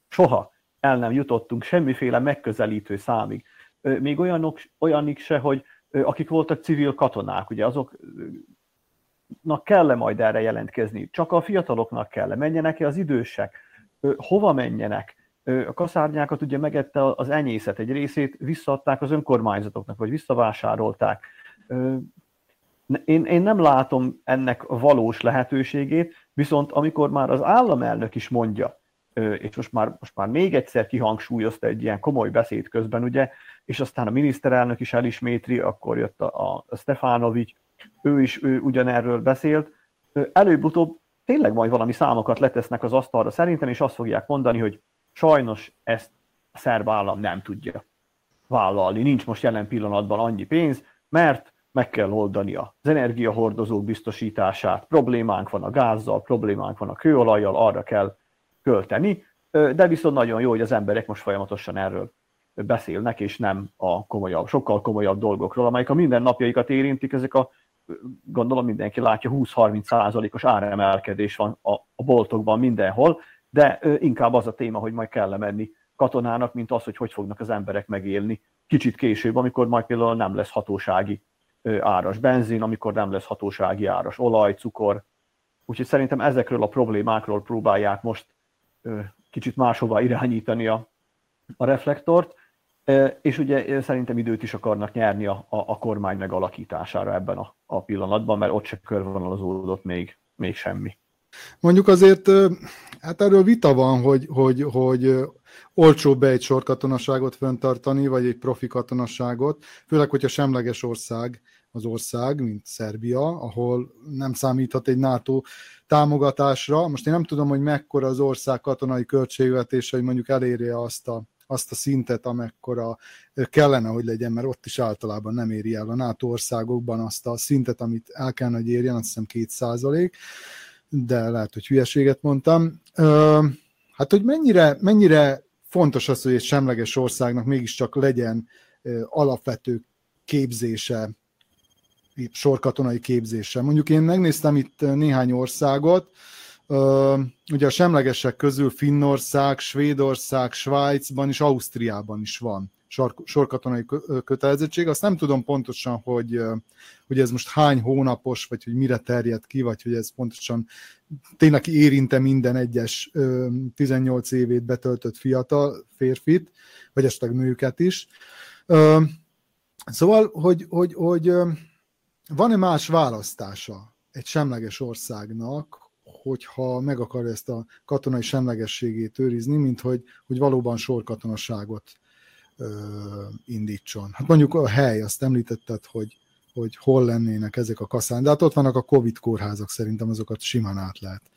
Soha el nem jutottunk semmiféle megközelítő számig. Még olyanok, olyanik se, hogy akik voltak civil katonák, ugye azoknak kell-e majd erre jelentkezni? Csak a fiataloknak kell-e? Menjenek-e az idősek? Hova menjenek? A kaszárnyákat ugye megette az enyészet egy részét, visszaadták az önkormányzatoknak, vagy visszavásárolták. Én, én nem látom ennek valós lehetőségét, viszont amikor már az államelnök is mondja, és most már, most már még egyszer kihangsúlyozta egy ilyen komoly beszéd közben, ugye, és aztán a miniszterelnök is elismétri, akkor jött a, a Stefanovics, ő is ő ugyanerről beszélt. Előbb-utóbb tényleg majd valami számokat letesznek az asztalra szerintem, és azt fogják mondani, hogy sajnos ezt a szerb állam nem tudja vállalni. Nincs most jelen pillanatban annyi pénz, mert meg kell oldani az energiahordozók biztosítását, problémánk van a gázzal, problémánk van a kőolajjal, arra kell költeni, de viszont nagyon jó, hogy az emberek most folyamatosan erről beszélnek, és nem a komolyabb, sokkal komolyabb dolgokról, amelyek a mindennapjaikat érintik, ezek a gondolom mindenki látja, 20-30 százalékos áremelkedés van a, a boltokban mindenhol, de inkább az a téma, hogy majd kell menni katonának, mint az, hogy hogy fognak az emberek megélni kicsit később, amikor majd például nem lesz hatósági áras benzin, amikor nem lesz hatósági áras olaj, cukor. Úgyhogy szerintem ezekről a problémákról próbálják most kicsit máshova irányítani a, a reflektort, és ugye szerintem időt is akarnak nyerni a, a, a kormány megalakítására ebben a, a pillanatban, mert ott se körvonalazódott még, még semmi. Mondjuk azért, hát erről vita van, hogy, hogy, hogy olcsóbb egy sorkatonaságot föntartani, vagy egy profi katonaságot, főleg, hogyha semleges ország az ország, mint Szerbia, ahol nem számíthat egy NATO támogatásra. Most én nem tudom, hogy mekkora az ország katonai költségvetése, hogy mondjuk elérje azt a, azt a szintet, amekkora kellene, hogy legyen, mert ott is általában nem éri el a NATO országokban azt a szintet, amit el kellene, hogy érjen, azt hiszem két százalék, de lehet, hogy hülyeséget mondtam. Hát, hogy mennyire, mennyire fontos az, hogy egy semleges országnak mégiscsak legyen alapvető képzése, sorkatonai képzése. Mondjuk én megnéztem itt néhány országot, ugye a semlegesek közül Finnország, Svédország, Svájcban és Ausztriában is van sorkatonai kötelezettség. Azt nem tudom pontosan, hogy, hogy ez most hány hónapos, vagy hogy mire terjed ki, vagy hogy ez pontosan tényleg érinte minden egyes 18 évét betöltött fiatal férfit, vagy esetleg nőket is. Szóval, hogy, hogy, hogy van-e más választása egy semleges országnak, hogyha meg akarja ezt a katonai semlegességét őrizni, mint hogy, hogy valóban sorkatonaságot ö, indítson. Hát mondjuk a hely, azt említetted, hogy, hogy hol lennének ezek a kaszán, de hát ott vannak a Covid kórházak, szerintem azokat simán át lehet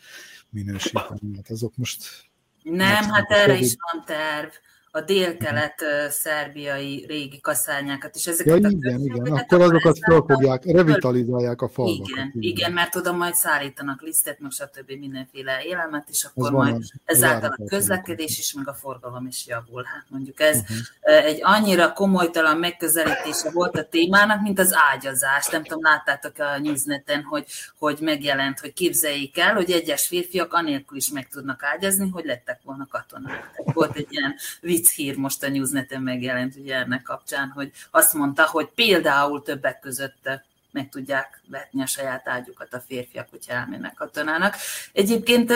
minősíteni. Hát azok most... Nem, hát erre is van terv a dél-kelet-szerbiai régi kaszányákat, és ezeket ja, igen, igen, akkor azokat felfogják, revitalizálják a falvakat. Igen, igen, igen, mert tudom, majd szállítanak lisztet, meg stb. mindenféle élelmet, és akkor majd van, ezáltal a közlekedés is, meg a forgalom is javul. Hát mondjuk ez uh-huh. egy annyira komolytalan megközelítése volt a témának, mint az ágyazás. Nem tudom, láttátok a Newsneten, hogy, hogy megjelent, hogy képzeljék el, hogy egyes férfiak anélkül is meg tudnak ágyazni, hogy lettek volna katonák. Tehát volt egy ilyen vicc hír most a Newsneten megjelent ugye ennek kapcsán, hogy azt mondta, hogy például többek között meg tudják vetni a saját ágyukat a férfiak, hogyha elmennek katonának. Egyébként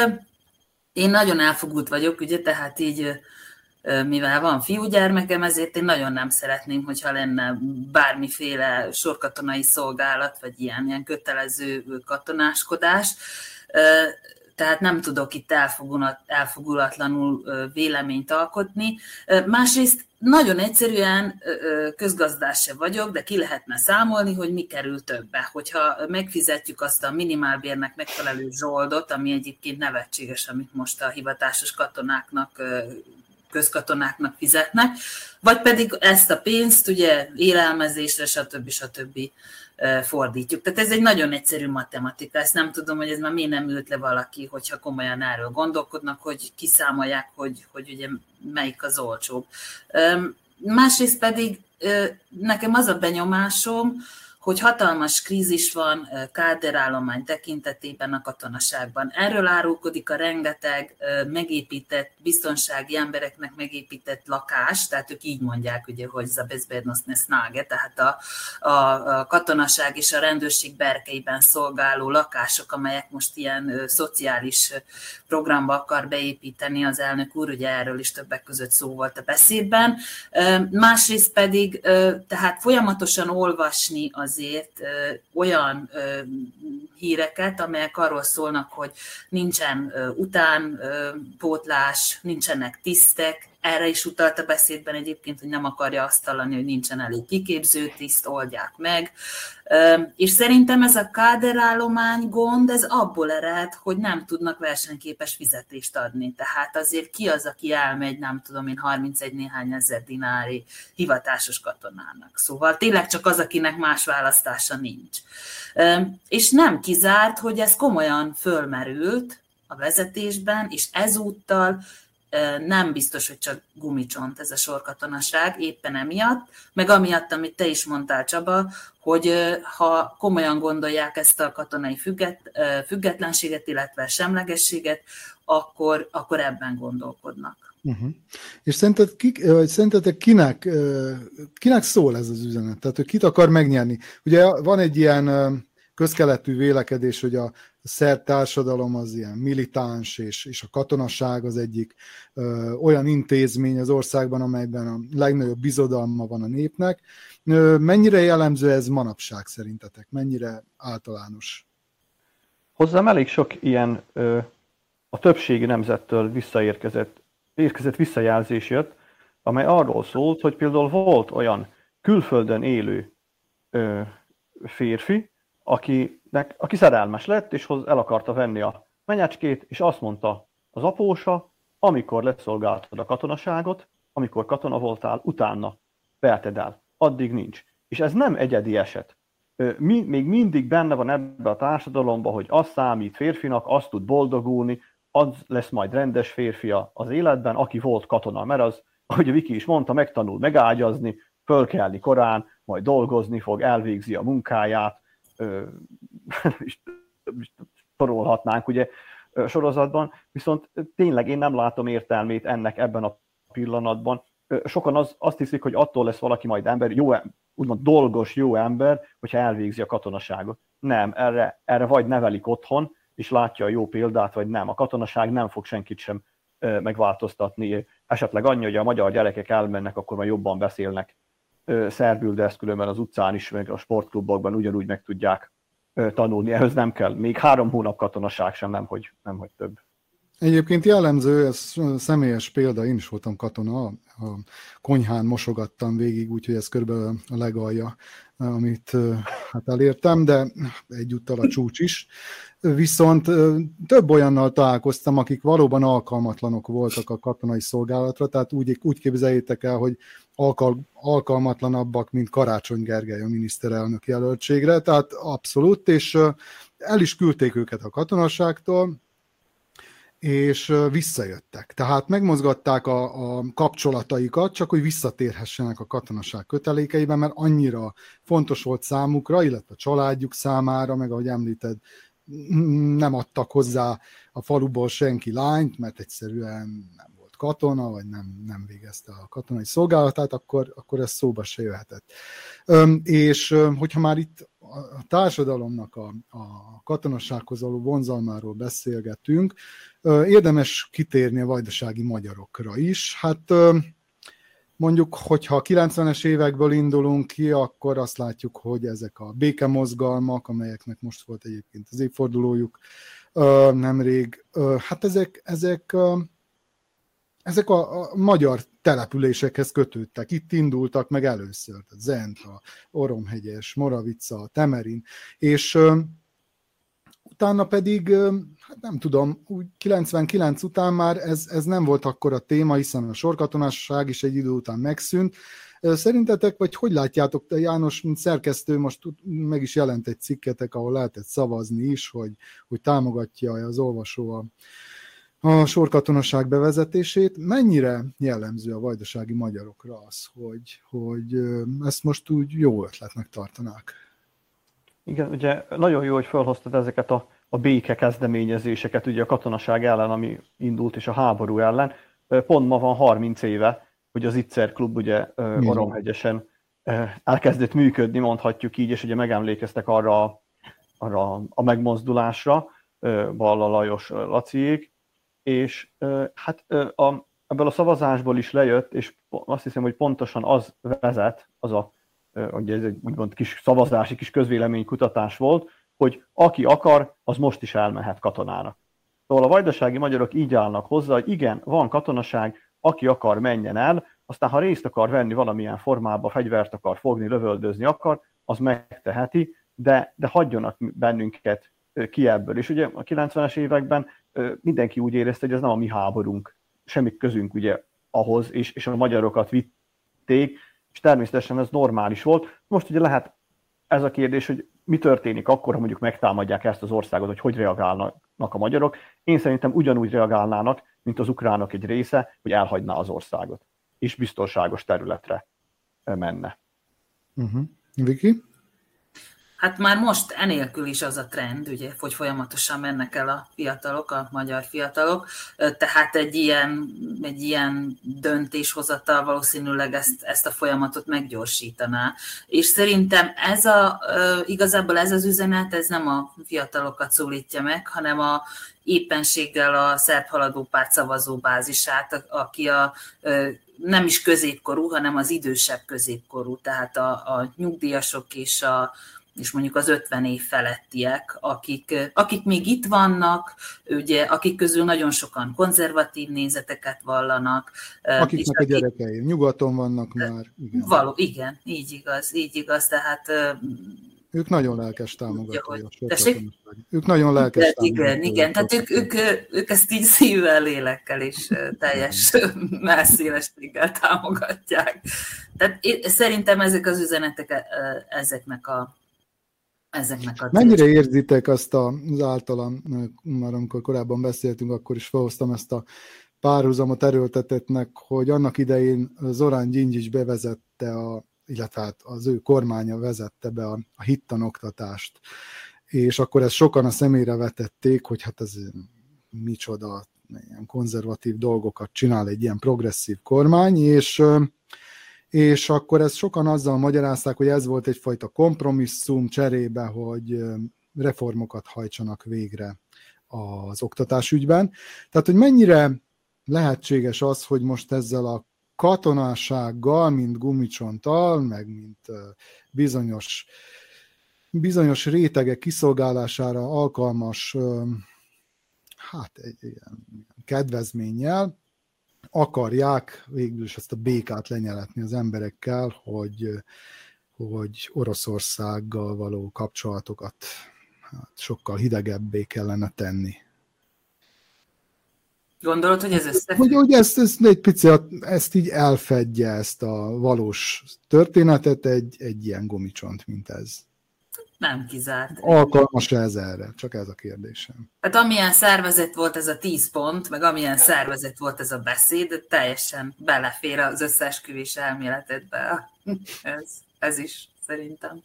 én nagyon elfogult vagyok, ugye, tehát így mivel van fiúgyermekem, ezért én nagyon nem szeretném, hogyha lenne bármiféle sorkatonai szolgálat, vagy ilyen, ilyen kötelező katonáskodás tehát nem tudok itt elfogulatlanul véleményt alkotni. Másrészt nagyon egyszerűen közgazdás se vagyok, de ki lehetne számolni, hogy mi kerül többe. Hogyha megfizetjük azt a minimálbérnek megfelelő zsoldot, ami egyébként nevetséges, amit most a hivatásos katonáknak közkatonáknak fizetnek, vagy pedig ezt a pénzt ugye élelmezésre, stb. stb fordítjuk. Tehát ez egy nagyon egyszerű matematika, ezt nem tudom, hogy ez már miért nem ült le valaki, hogyha komolyan erről gondolkodnak, hogy kiszámolják, hogy, hogy ugye melyik az olcsóbb. Másrészt pedig nekem az a benyomásom, hogy hatalmas krízis van káderállomány tekintetében a katonaságban. Erről árulkodik a rengeteg megépített, biztonsági embereknek megépített lakás, tehát ők így mondják, ugye, hogy Zabezbednosne Snage, tehát a, a, a katonaság és a rendőrség berkeiben szolgáló lakások, amelyek most ilyen szociális programba akar beépíteni az elnök úr, ugye erről is többek között szó volt a beszédben. Másrészt pedig, tehát folyamatosan olvasni azért olyan híreket, amelyek arról szólnak, hogy nincsen utánpótlás, nincsenek tisztek, erre is utalt a beszédben egyébként, hogy nem akarja azt hallani, hogy nincsen elég kiképző tiszt, oldják meg. És szerintem ez a káderállomány gond, ez abból ered, hogy nem tudnak versenyképes fizetést adni. Tehát azért ki az, aki elmegy, nem tudom én, 31 néhány ezer dinári hivatásos katonának. Szóval tényleg csak az, akinek más választása nincs. És nem kizárt, hogy ez komolyan fölmerült, a vezetésben, és ezúttal nem biztos, hogy csak gumicsont ez a sorkatonaság, éppen emiatt, meg amiatt, amit te is mondtál, Csaba, hogy ha komolyan gondolják ezt a katonai függet, függetlenséget, illetve semlegességet, akkor, akkor ebben gondolkodnak. Uh-huh. És szerinted, ki, vagy szerintetek kinek, kinek szól ez az üzenet? Tehát, hogy kit akar megnyerni? Ugye van egy ilyen közkeletű vélekedés, hogy a szert társadalom az ilyen militáns, és, és a katonaság az egyik ö, olyan intézmény az országban, amelyben a legnagyobb bizodalma van a népnek. Ö, mennyire jellemző ez manapság szerintetek? Mennyire általános? Hozzám elég sok ilyen ö, a többségi nemzettől visszaérkezett érkezett visszajelzés jött, amely arról szólt, hogy például volt olyan külföldön élő ö, férfi, akinek, aki szerelmes lett, és el akarta venni a menyecskét, és azt mondta az apósa, amikor leszolgáltad a katonaságot, amikor katona voltál, utána veheted el. Addig nincs. És ez nem egyedi eset. Mi, még mindig benne van ebbe a társadalomba, hogy az számít férfinak, azt tud boldogulni, az lesz majd rendes férfia az életben, aki volt katona, mert az, ahogy a Viki is mondta, megtanul megágyazni, fölkelni korán, majd dolgozni fog, elvégzi a munkáját, sorolhatnánk ugye sorozatban, viszont tényleg én nem látom értelmét ennek ebben a pillanatban. Sokan az, azt hiszik, hogy attól lesz valaki majd ember, jó, úgymond dolgos, jó ember, hogyha elvégzi a katonaságot. Nem, erre, erre vagy nevelik otthon, és látja a jó példát, vagy nem. A katonaság nem fog senkit sem megváltoztatni. Esetleg annyi, hogy a magyar gyerekek elmennek, akkor már jobban beszélnek szerbül, de ezt különben az utcán is, meg a sportklubokban ugyanúgy meg tudják tanulni. Ehhez nem kell. Még három hónap katonaság sem, nem hogy, nem, hogy több. Egyébként jellemző, ez személyes példa, én is voltam katona, a konyhán mosogattam végig, úgyhogy ez körülbelül a legalja, amit hát elértem, de egyúttal a csúcs is. Viszont több olyannal találkoztam, akik valóban alkalmatlanok voltak a katonai szolgálatra, tehát úgy, úgy képzeljétek el, hogy alkal, alkalmatlanabbak, mint Karácsony Gergely a miniszterelnök jelöltségre, tehát abszolút, és el is küldték őket a katonaságtól, és visszajöttek. Tehát megmozgatták a, a kapcsolataikat, csak hogy visszatérhessenek a katonaság kötelékeiben, mert annyira fontos volt számukra, illetve a családjuk számára, meg ahogy említed, nem adtak hozzá a faluból senki lányt, mert egyszerűen nem katona, vagy nem, nem végezte a katonai szolgálatát, akkor, akkor ez szóba se jöhetett. És hogyha már itt a társadalomnak a, a katonasághoz való vonzalmáról beszélgetünk, érdemes kitérni a vajdasági magyarokra is. Hát mondjuk, hogyha a 90-es évekből indulunk ki, akkor azt látjuk, hogy ezek a békemozgalmak, amelyeknek most volt egyébként az évfordulójuk nemrég, hát ezek, ezek, ezek a, a magyar településekhez kötődtek. Itt indultak meg először, a Zent, a Oromhegyes, Moravica, Temerin, és utána pedig, hát nem tudom, úgy 99 után már ez, ez nem volt akkor a téma, hiszen a sorkatonasság is egy idő után megszűnt. Szerintetek, vagy hogy látjátok, te János, mint szerkesztő, most meg is jelent egy cikketek, ahol lehetett szavazni is, hogy, hogy támogatja az olvasó a, a sorkatonaság bevezetését. Mennyire jellemző a vajdasági magyarokra az, hogy, hogy ezt most úgy jó ötletnek tartanák? Igen, ugye nagyon jó, hogy felhoztad ezeket a, a béke kezdeményezéseket, ugye a katonaság ellen, ami indult, és a háború ellen. Pont ma van 30 éve, hogy az Itzer klub ugye Oromhegyesen elkezdett működni, mondhatjuk így, és ugye megemlékeztek arra, arra a megmozdulásra, Balla Lajos Laciék, és hát a, ebből a szavazásból is lejött, és azt hiszem, hogy pontosan az vezet, az a, ugye ez egy úgymond kis szavazási, kis közvéleménykutatás volt, hogy aki akar, az most is elmehet katonának. Szóval a vajdasági magyarok így állnak hozzá, hogy igen, van katonaság, aki akar, menjen el, aztán ha részt akar venni valamilyen formába, fegyvert akar fogni, lövöldözni akar, az megteheti, de, de hagyjonak bennünket ki ebből. És ugye a 90-es években mindenki úgy érezte, hogy ez nem a mi háborunk, semmi közünk ugye ahhoz, és, és a magyarokat vitték, és természetesen ez normális volt. Most ugye lehet ez a kérdés, hogy mi történik akkor, ha mondjuk megtámadják ezt az országot, hogy hogy reagálnak a magyarok. Én szerintem ugyanúgy reagálnának, mint az ukránok egy része, hogy elhagyná az országot, és biztonságos területre menne. Uh-huh. Viki? Hát már most enélkül is az a trend, ugye, hogy folyamatosan mennek el a fiatalok, a magyar fiatalok, tehát egy ilyen, egy ilyen döntéshozatal valószínűleg ezt, ezt a folyamatot meggyorsítaná. És szerintem ez a, igazából ez az üzenet, ez nem a fiatalokat szólítja meg, hanem a éppenséggel a szerb haladó párt szavazó bázisát, aki a nem is középkorú, hanem az idősebb középkorú, tehát a, a nyugdíjasok és a, és mondjuk az 50 év felettiek, akik, akik még itt vannak, ugye, akik közül nagyon sokan konzervatív nézeteket vallanak. Akiknek a gyerekei nyugaton vannak már. Igen. Való, igen, így igaz, így igaz, tehát ők nagyon lelkes támogatója. Ők nagyon lelkes igen, támogatója. Igen, igen, tehát ők, ők, ők ezt így szívvel, lélekkel és teljes messzélességgel támogatják. Tehát én, szerintem ezek az üzenetek ezeknek a ezeknek a Mennyire érzitek azt az általam, már amikor korábban beszéltünk, akkor is felhoztam ezt a párhuzamot erőltetetnek, hogy annak idején Zorán Gyingyics bevezette, a, illetve hát az ő kormánya vezette be a, a hittanoktatást, és akkor ezt sokan a szemére vetették, hogy hát ez micsoda ilyen konzervatív dolgokat csinál egy ilyen progresszív kormány, és és akkor ezt sokan azzal magyarázták, hogy ez volt egyfajta kompromisszum cserébe, hogy reformokat hajtsanak végre az oktatásügyben. Tehát, hogy mennyire lehetséges az, hogy most ezzel a katonasággal, mint gumicsonttal, meg mint bizonyos, bizonyos rétegek kiszolgálására alkalmas hát egy ilyen kedvezménnyel, akarják végül is ezt a békát lenyeletni az emberekkel, hogy, hogy Oroszországgal való kapcsolatokat hát sokkal hidegebbé kellene tenni. Gondolod, hogy ez összefügg? Hogy, hogy ezt, ezt egy picit, ezt így elfedje ezt a valós történetet egy, egy ilyen gumicsont, mint ez. Nem kizárt. Alkalmas ez erre? Csak ez a kérdésem. Hát amilyen szervezet volt ez a tíz pont, meg amilyen szervezet volt ez a beszéd, teljesen belefér az összeesküvés elméletedbe. Ez, ez is szerintem.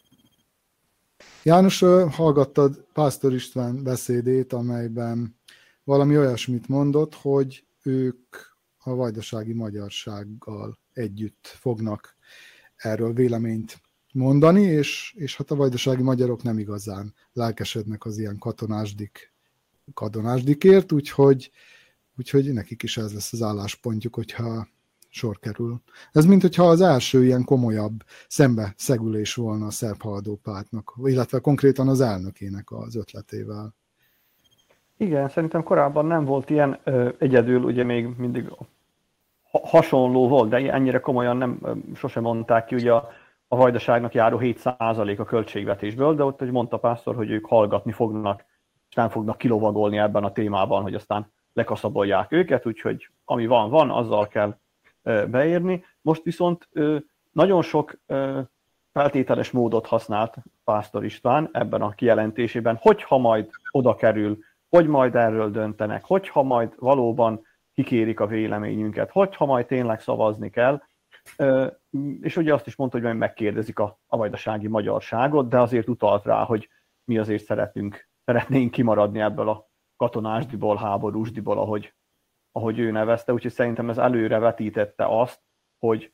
János, hallgattad Pásztor István beszédét, amelyben valami olyasmit mondott, hogy ők a vajdasági magyarsággal együtt fognak erről véleményt mondani, és, és hát a vajdasági magyarok nem igazán lelkesednek az ilyen katonásdik, katonásdikért, úgyhogy, úgyhogy nekik is ez lesz az álláspontjuk, hogyha sor kerül. Ez mint hogyha az első ilyen komolyabb szembe szegülés volna a szerb haladó pártnak, illetve konkrétan az elnökének az ötletével. Igen, szerintem korábban nem volt ilyen ö, egyedül, ugye még mindig hasonló volt, de ennyire komolyan nem sosem mondták ki, ugye a a vajdaságnak járó 7% a költségvetésből, de ott, hogy mondta Pásztor, hogy ők hallgatni fognak, és nem fognak kilovagolni ebben a témában, hogy aztán lekaszabolják őket, úgyhogy ami van, van, azzal kell beérni. Most viszont nagyon sok feltételes módot használt Pásztor István ebben a kijelentésében, hogyha majd oda kerül, hogy majd erről döntenek, hogyha majd valóban kikérik a véleményünket, hogyha majd tényleg szavazni kell, És ugye azt is mondta, hogy majd megkérdezik a, a vajdasági magyarságot, de azért utalt rá, hogy mi azért szeretünk, szeretnénk kimaradni ebből a katonásdiból, háborúsdiból, ahogy, ahogy ő nevezte, úgyhogy szerintem ez előre vetítette azt, hogy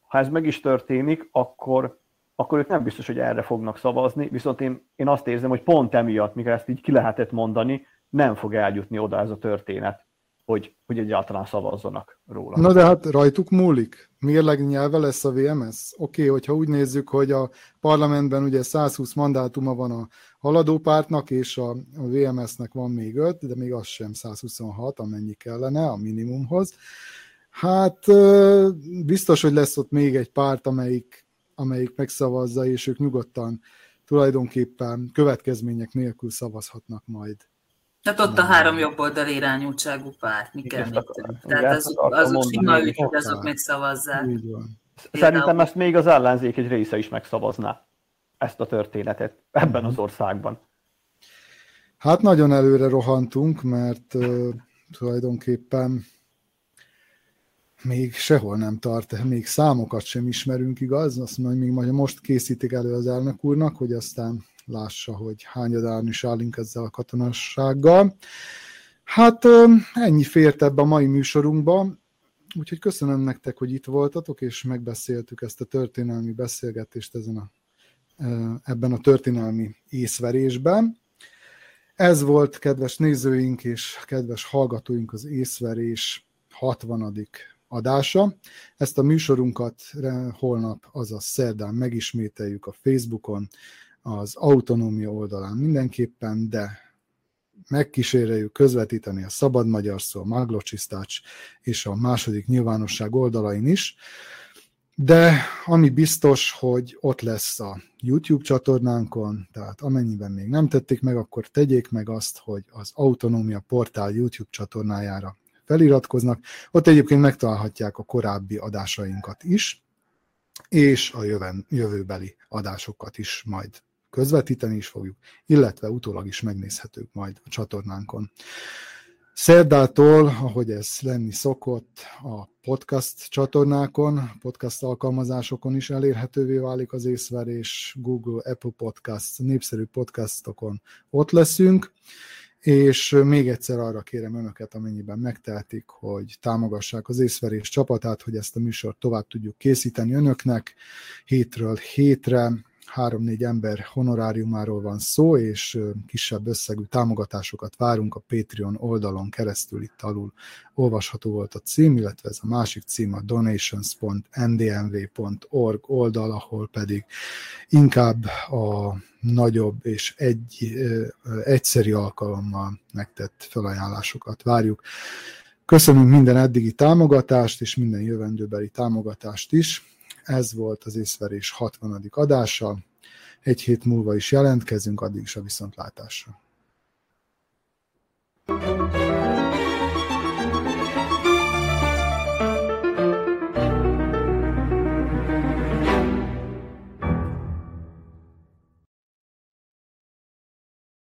ha ez meg is történik, akkor, akkor ők nem biztos, hogy erre fognak szavazni, viszont én, én azt érzem, hogy pont emiatt, mikor ezt így ki lehetett mondani, nem fog eljutni oda ez a történet, hogy, hogy egyáltalán szavazzanak róla. Na de hát rajtuk múlik. Mérleg nyelve lesz a VMS? Oké, okay, hogyha úgy nézzük, hogy a parlamentben ugye 120 mandátuma van a haladó pártnak, és a, a VMS-nek van még 5, de még az sem 126, amennyi kellene a minimumhoz. Hát biztos, hogy lesz ott még egy párt, amelyik, amelyik megszavazza, és ők nyugodtan tulajdonképpen következmények nélkül szavazhatnak majd. Tehát ott a három jobboldal irányultságú párt, mi kell még Tehát az, az, az sima ügy, hogy azok megszavazzák. Szerintem ezt még az ellenzék egy része is megszavazná, ezt a történetet ebben az országban. Hát nagyon előre rohantunk, mert uh, tulajdonképpen még sehol nem tart, még számokat sem ismerünk, igaz? Azt mondja, hogy még majd most készítik elő az elnök úrnak, hogy aztán lássa, hogy hányadán is állunk ezzel a katonassággal. Hát ennyi fért ebbe a mai műsorunkba, úgyhogy köszönöm nektek, hogy itt voltatok, és megbeszéltük ezt a történelmi beszélgetést ezen a, ebben a történelmi észverésben. Ez volt, kedves nézőink és kedves hallgatóink, az észverés 60 adása. Ezt a műsorunkat holnap, azaz szerdán megismételjük a Facebookon, az autonómia oldalán mindenképpen, de megkíséreljük közvetíteni a Szabad Magyar Szó, a Maglocsisztács és a második nyilvánosság oldalain is. De ami biztos, hogy ott lesz a YouTube csatornánkon, tehát amennyiben még nem tették meg, akkor tegyék meg azt, hogy az Autonómia Portál YouTube csatornájára feliratkoznak. Ott egyébként megtalálhatják a korábbi adásainkat is, és a jövőbeli adásokat is majd közvetíteni is fogjuk, illetve utólag is megnézhetők majd a csatornánkon. Szerdától, ahogy ez lenni szokott, a podcast csatornákon, podcast alkalmazásokon is elérhetővé válik az észverés, Google, Apple Podcast, népszerű podcastokon ott leszünk, és még egyszer arra kérem önöket, amennyiben megtehetik, hogy támogassák az észverés csapatát, hogy ezt a műsort tovább tudjuk készíteni önöknek hétről hétre, három-négy ember honoráriumáról van szó, és kisebb összegű támogatásokat várunk a Patreon oldalon keresztül, itt alul olvasható volt a cím, illetve ez a másik cím a donations.ndmv.org oldal, ahol pedig inkább a nagyobb és egy, egyszeri alkalommal megtett felajánlásokat várjuk. Köszönünk minden eddigi támogatást, és minden jövendőbeli támogatást is. Ez volt az észverés 60. adása. Egy hét múlva is jelentkezünk, addig is a viszontlátásra. thank you